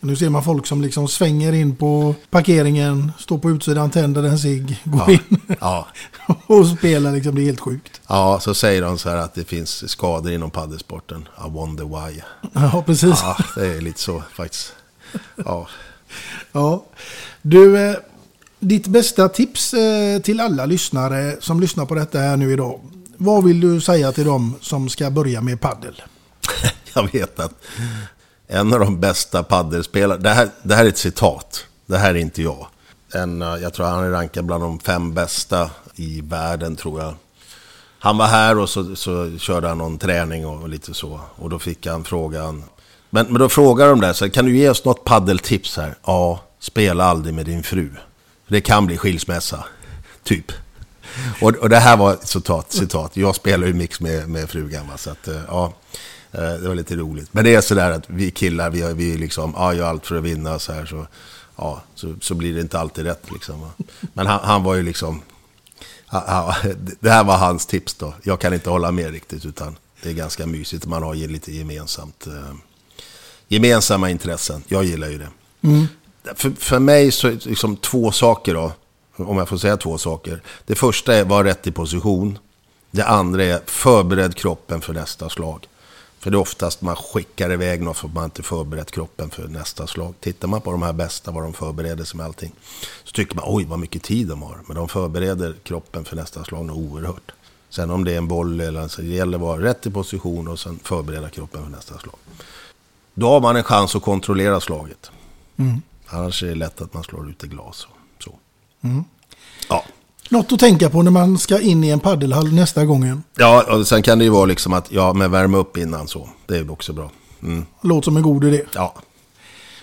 Nu ser man folk som liksom svänger in på parkeringen, står på utsidan, tänder en cigg, går Ja. in <laughs> Ja. <laughs> och spelar. Liksom, det är helt sjukt. Ja, så säger de så här att det finns skador inom paddelsporten. I wonder why. Ja, precis. Ja, det är lite så faktiskt. Ja. <laughs> Ja. Du, eh, ditt bästa tips eh, till alla lyssnare som lyssnar på detta här nu idag. Vad vill du säga till dem som ska börja med paddel? Jag vet att en av de bästa paddelspelarna, det här, det här är ett citat, det här är inte jag. En, eh, jag tror han är rankad bland de fem bästa i världen tror jag. Han var här och så, så körde han någon träning och, och lite så. Och då fick han frågan. Men, men då frågar de där, så, kan du ge oss något paddeltips här? Ja, spela aldrig med din fru. Det kan bli skilsmässa, typ. Och, och det här var ett citat, citat. Jag spelar ju mix med, med frugan. Va? Så att, eh, ja, det var lite roligt. Men det är sådär att vi killar, vi, vi liksom, ja, gör allt för att vinna så här. Så, ja, så, så blir det inte alltid rätt liksom. Men han, han var ju liksom, det här var hans tips då. Jag kan inte hålla med riktigt, utan det är ganska mysigt. Man har ju lite gemensamt, eh, gemensamma intressen. Jag gillar ju det. Mm. För, för mig så liksom två saker då. Om jag får säga två saker. Det första är var rätt i position. Det andra är förbered kroppen för nästa slag. För det är oftast man skickar iväg något för att man inte förberett kroppen för nästa slag. Tittar man på de här bästa, vad de förbereder sig med allting. Så tycker man, oj vad mycket tid de har. Men de förbereder kroppen för nästa slag något oerhört. Sen om det är en boll eller så, det gäller att vara rätt i position och sen förbereda kroppen för nästa slag. Då har man en chans att kontrollera slaget. Mm. Annars är det lätt att man slår ut i glas. och Så. Mm. Ja. Något att tänka på när man ska in i en paddelhall nästa gången. ja, och sen kan det ju vara liksom att, ja, men värma upp innan så. Det är också bra. Mm. Låter som en god idé. Ja.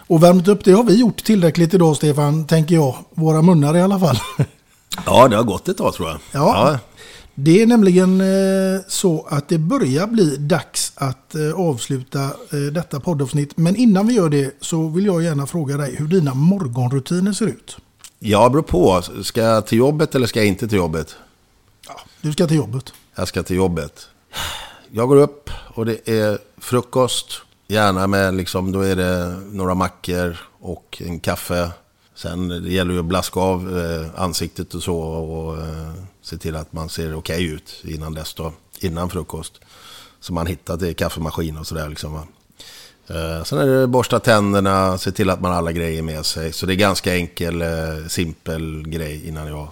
Och värmt upp, det har vi gjort tillräckligt idag Stefan, tänker jag. Våra munnar i alla fall. <laughs> ja, det har gått ett tag tror jag. Ja. Det är nämligen eh, så att det börjar bli dags att eh, avsluta eh, detta poddavsnitt. Men innan vi gör det så vill jag gärna fråga dig hur dina morgonrutiner ser ut. Ja, beror på. Ska jag till jobbet eller ska jag inte till jobbet? Du ska till jobbet. Jag ska till jobbet. Jag går upp och det är frukost. Gärna med liksom, då är det några mackor och en kaffe. Sen det gäller ju att blaska av eh, ansiktet och så och eh, se till att man ser okej ut innan dess då. Innan frukost. Så man hittar till kaffemaskin och sådär liksom. va. Eh, sen är det borsta tänderna, se till att man har alla grejer med sig. Så det är ganska enkel, eh, simpel grej innan jag...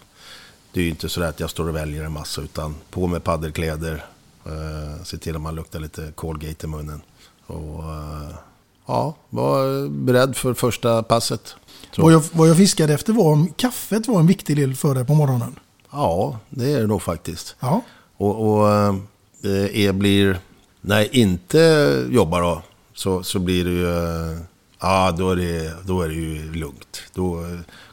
Det är ju inte så att jag står och väljer en massa, utan på med paddelkläder. Eh, se till att man luktar lite Colgate i munnen. Och eh, ja, var beredd för första passet. Vad jag, vad jag fiskade efter var om kaffet var en viktig del för dig på morgonen. Ja, det är det nog faktiskt. Ja. Och, och eh, blir, när jag inte jobbar då, så, så blir det ju, eh, ja då är det, då är det ju lugnt. Då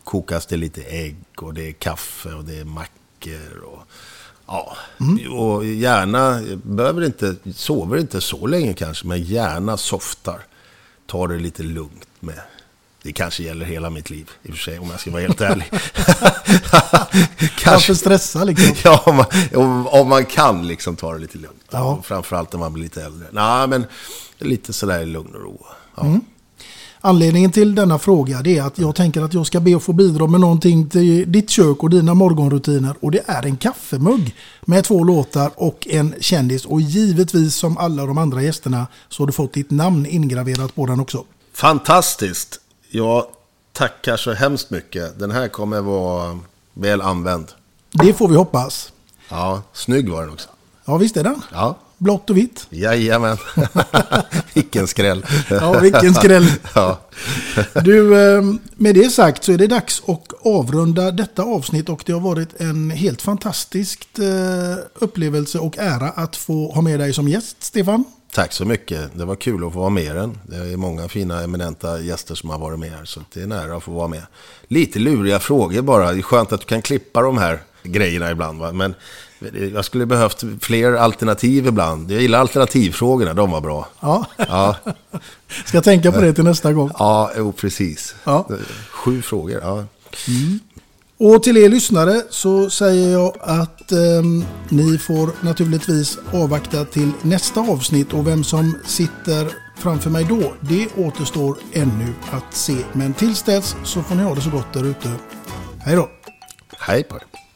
kokas det lite ägg och det är kaffe och det är mackor och ja. Och gärna, behöver inte, sover inte så länge kanske, men gärna softar. Ta det lite lugnt med. Det kanske gäller hela mitt liv i och för sig, om jag ska vara helt ärlig. <laughs> Varför stressa liksom? <laughs> Ja, om man, om, man kan liksom ta det lite lugnt. Ja. Framförallt när man blir lite äldre. Nej, men lite sådär i lugn och ro. Ja. Mm. Anledningen till denna fråga är att jag tänker att jag ska be att få bidra med någonting till ditt kök och dina morgonrutiner. Och det är en kaffemugg med två låtar och en kändis. Och givetvis som alla de andra gästerna så har du fått ditt namn ingraverat på den också. Fantastiskt! Jag tackar så hemskt mycket. Den här kommer vara väl använd. Det får vi hoppas. Ja, snygg var den också. Ja, visst är den. Ja, Blått och vitt. jajamän. <laughs> vilken skräll. Ja, vilken skräll. <laughs> ja. Du, eh, med det sagt så är det dags att avrunda detta avsnitt och det har varit en helt fantastisk eh, upplevelse och ära att få ha med dig som gäst, Stefan. Tack så mycket. Det var kul att få vara med den. Det är många fina eminenta gäster som har varit med här. Så det är nära att få vara med. Lite luriga frågor bara. Det är skönt att du kan klippa de här grejerna ibland. Va? Men jag skulle behövt fler alternativ ibland. Jag gillar alternativfrågorna. De var bra. Ja. Ja, <laughs> Ska tänka på det till nästa gång. ja jo, precis. Ja. Sju frågor. Ja. Och till er lyssnare så säger jag att ehm, ni får naturligtvis avvakta till nästa avsnitt och vem som sitter framför mig då, det återstår ännu att se. Men tills dess så får ni ha det så gott där ute. Hej då! Hej på er.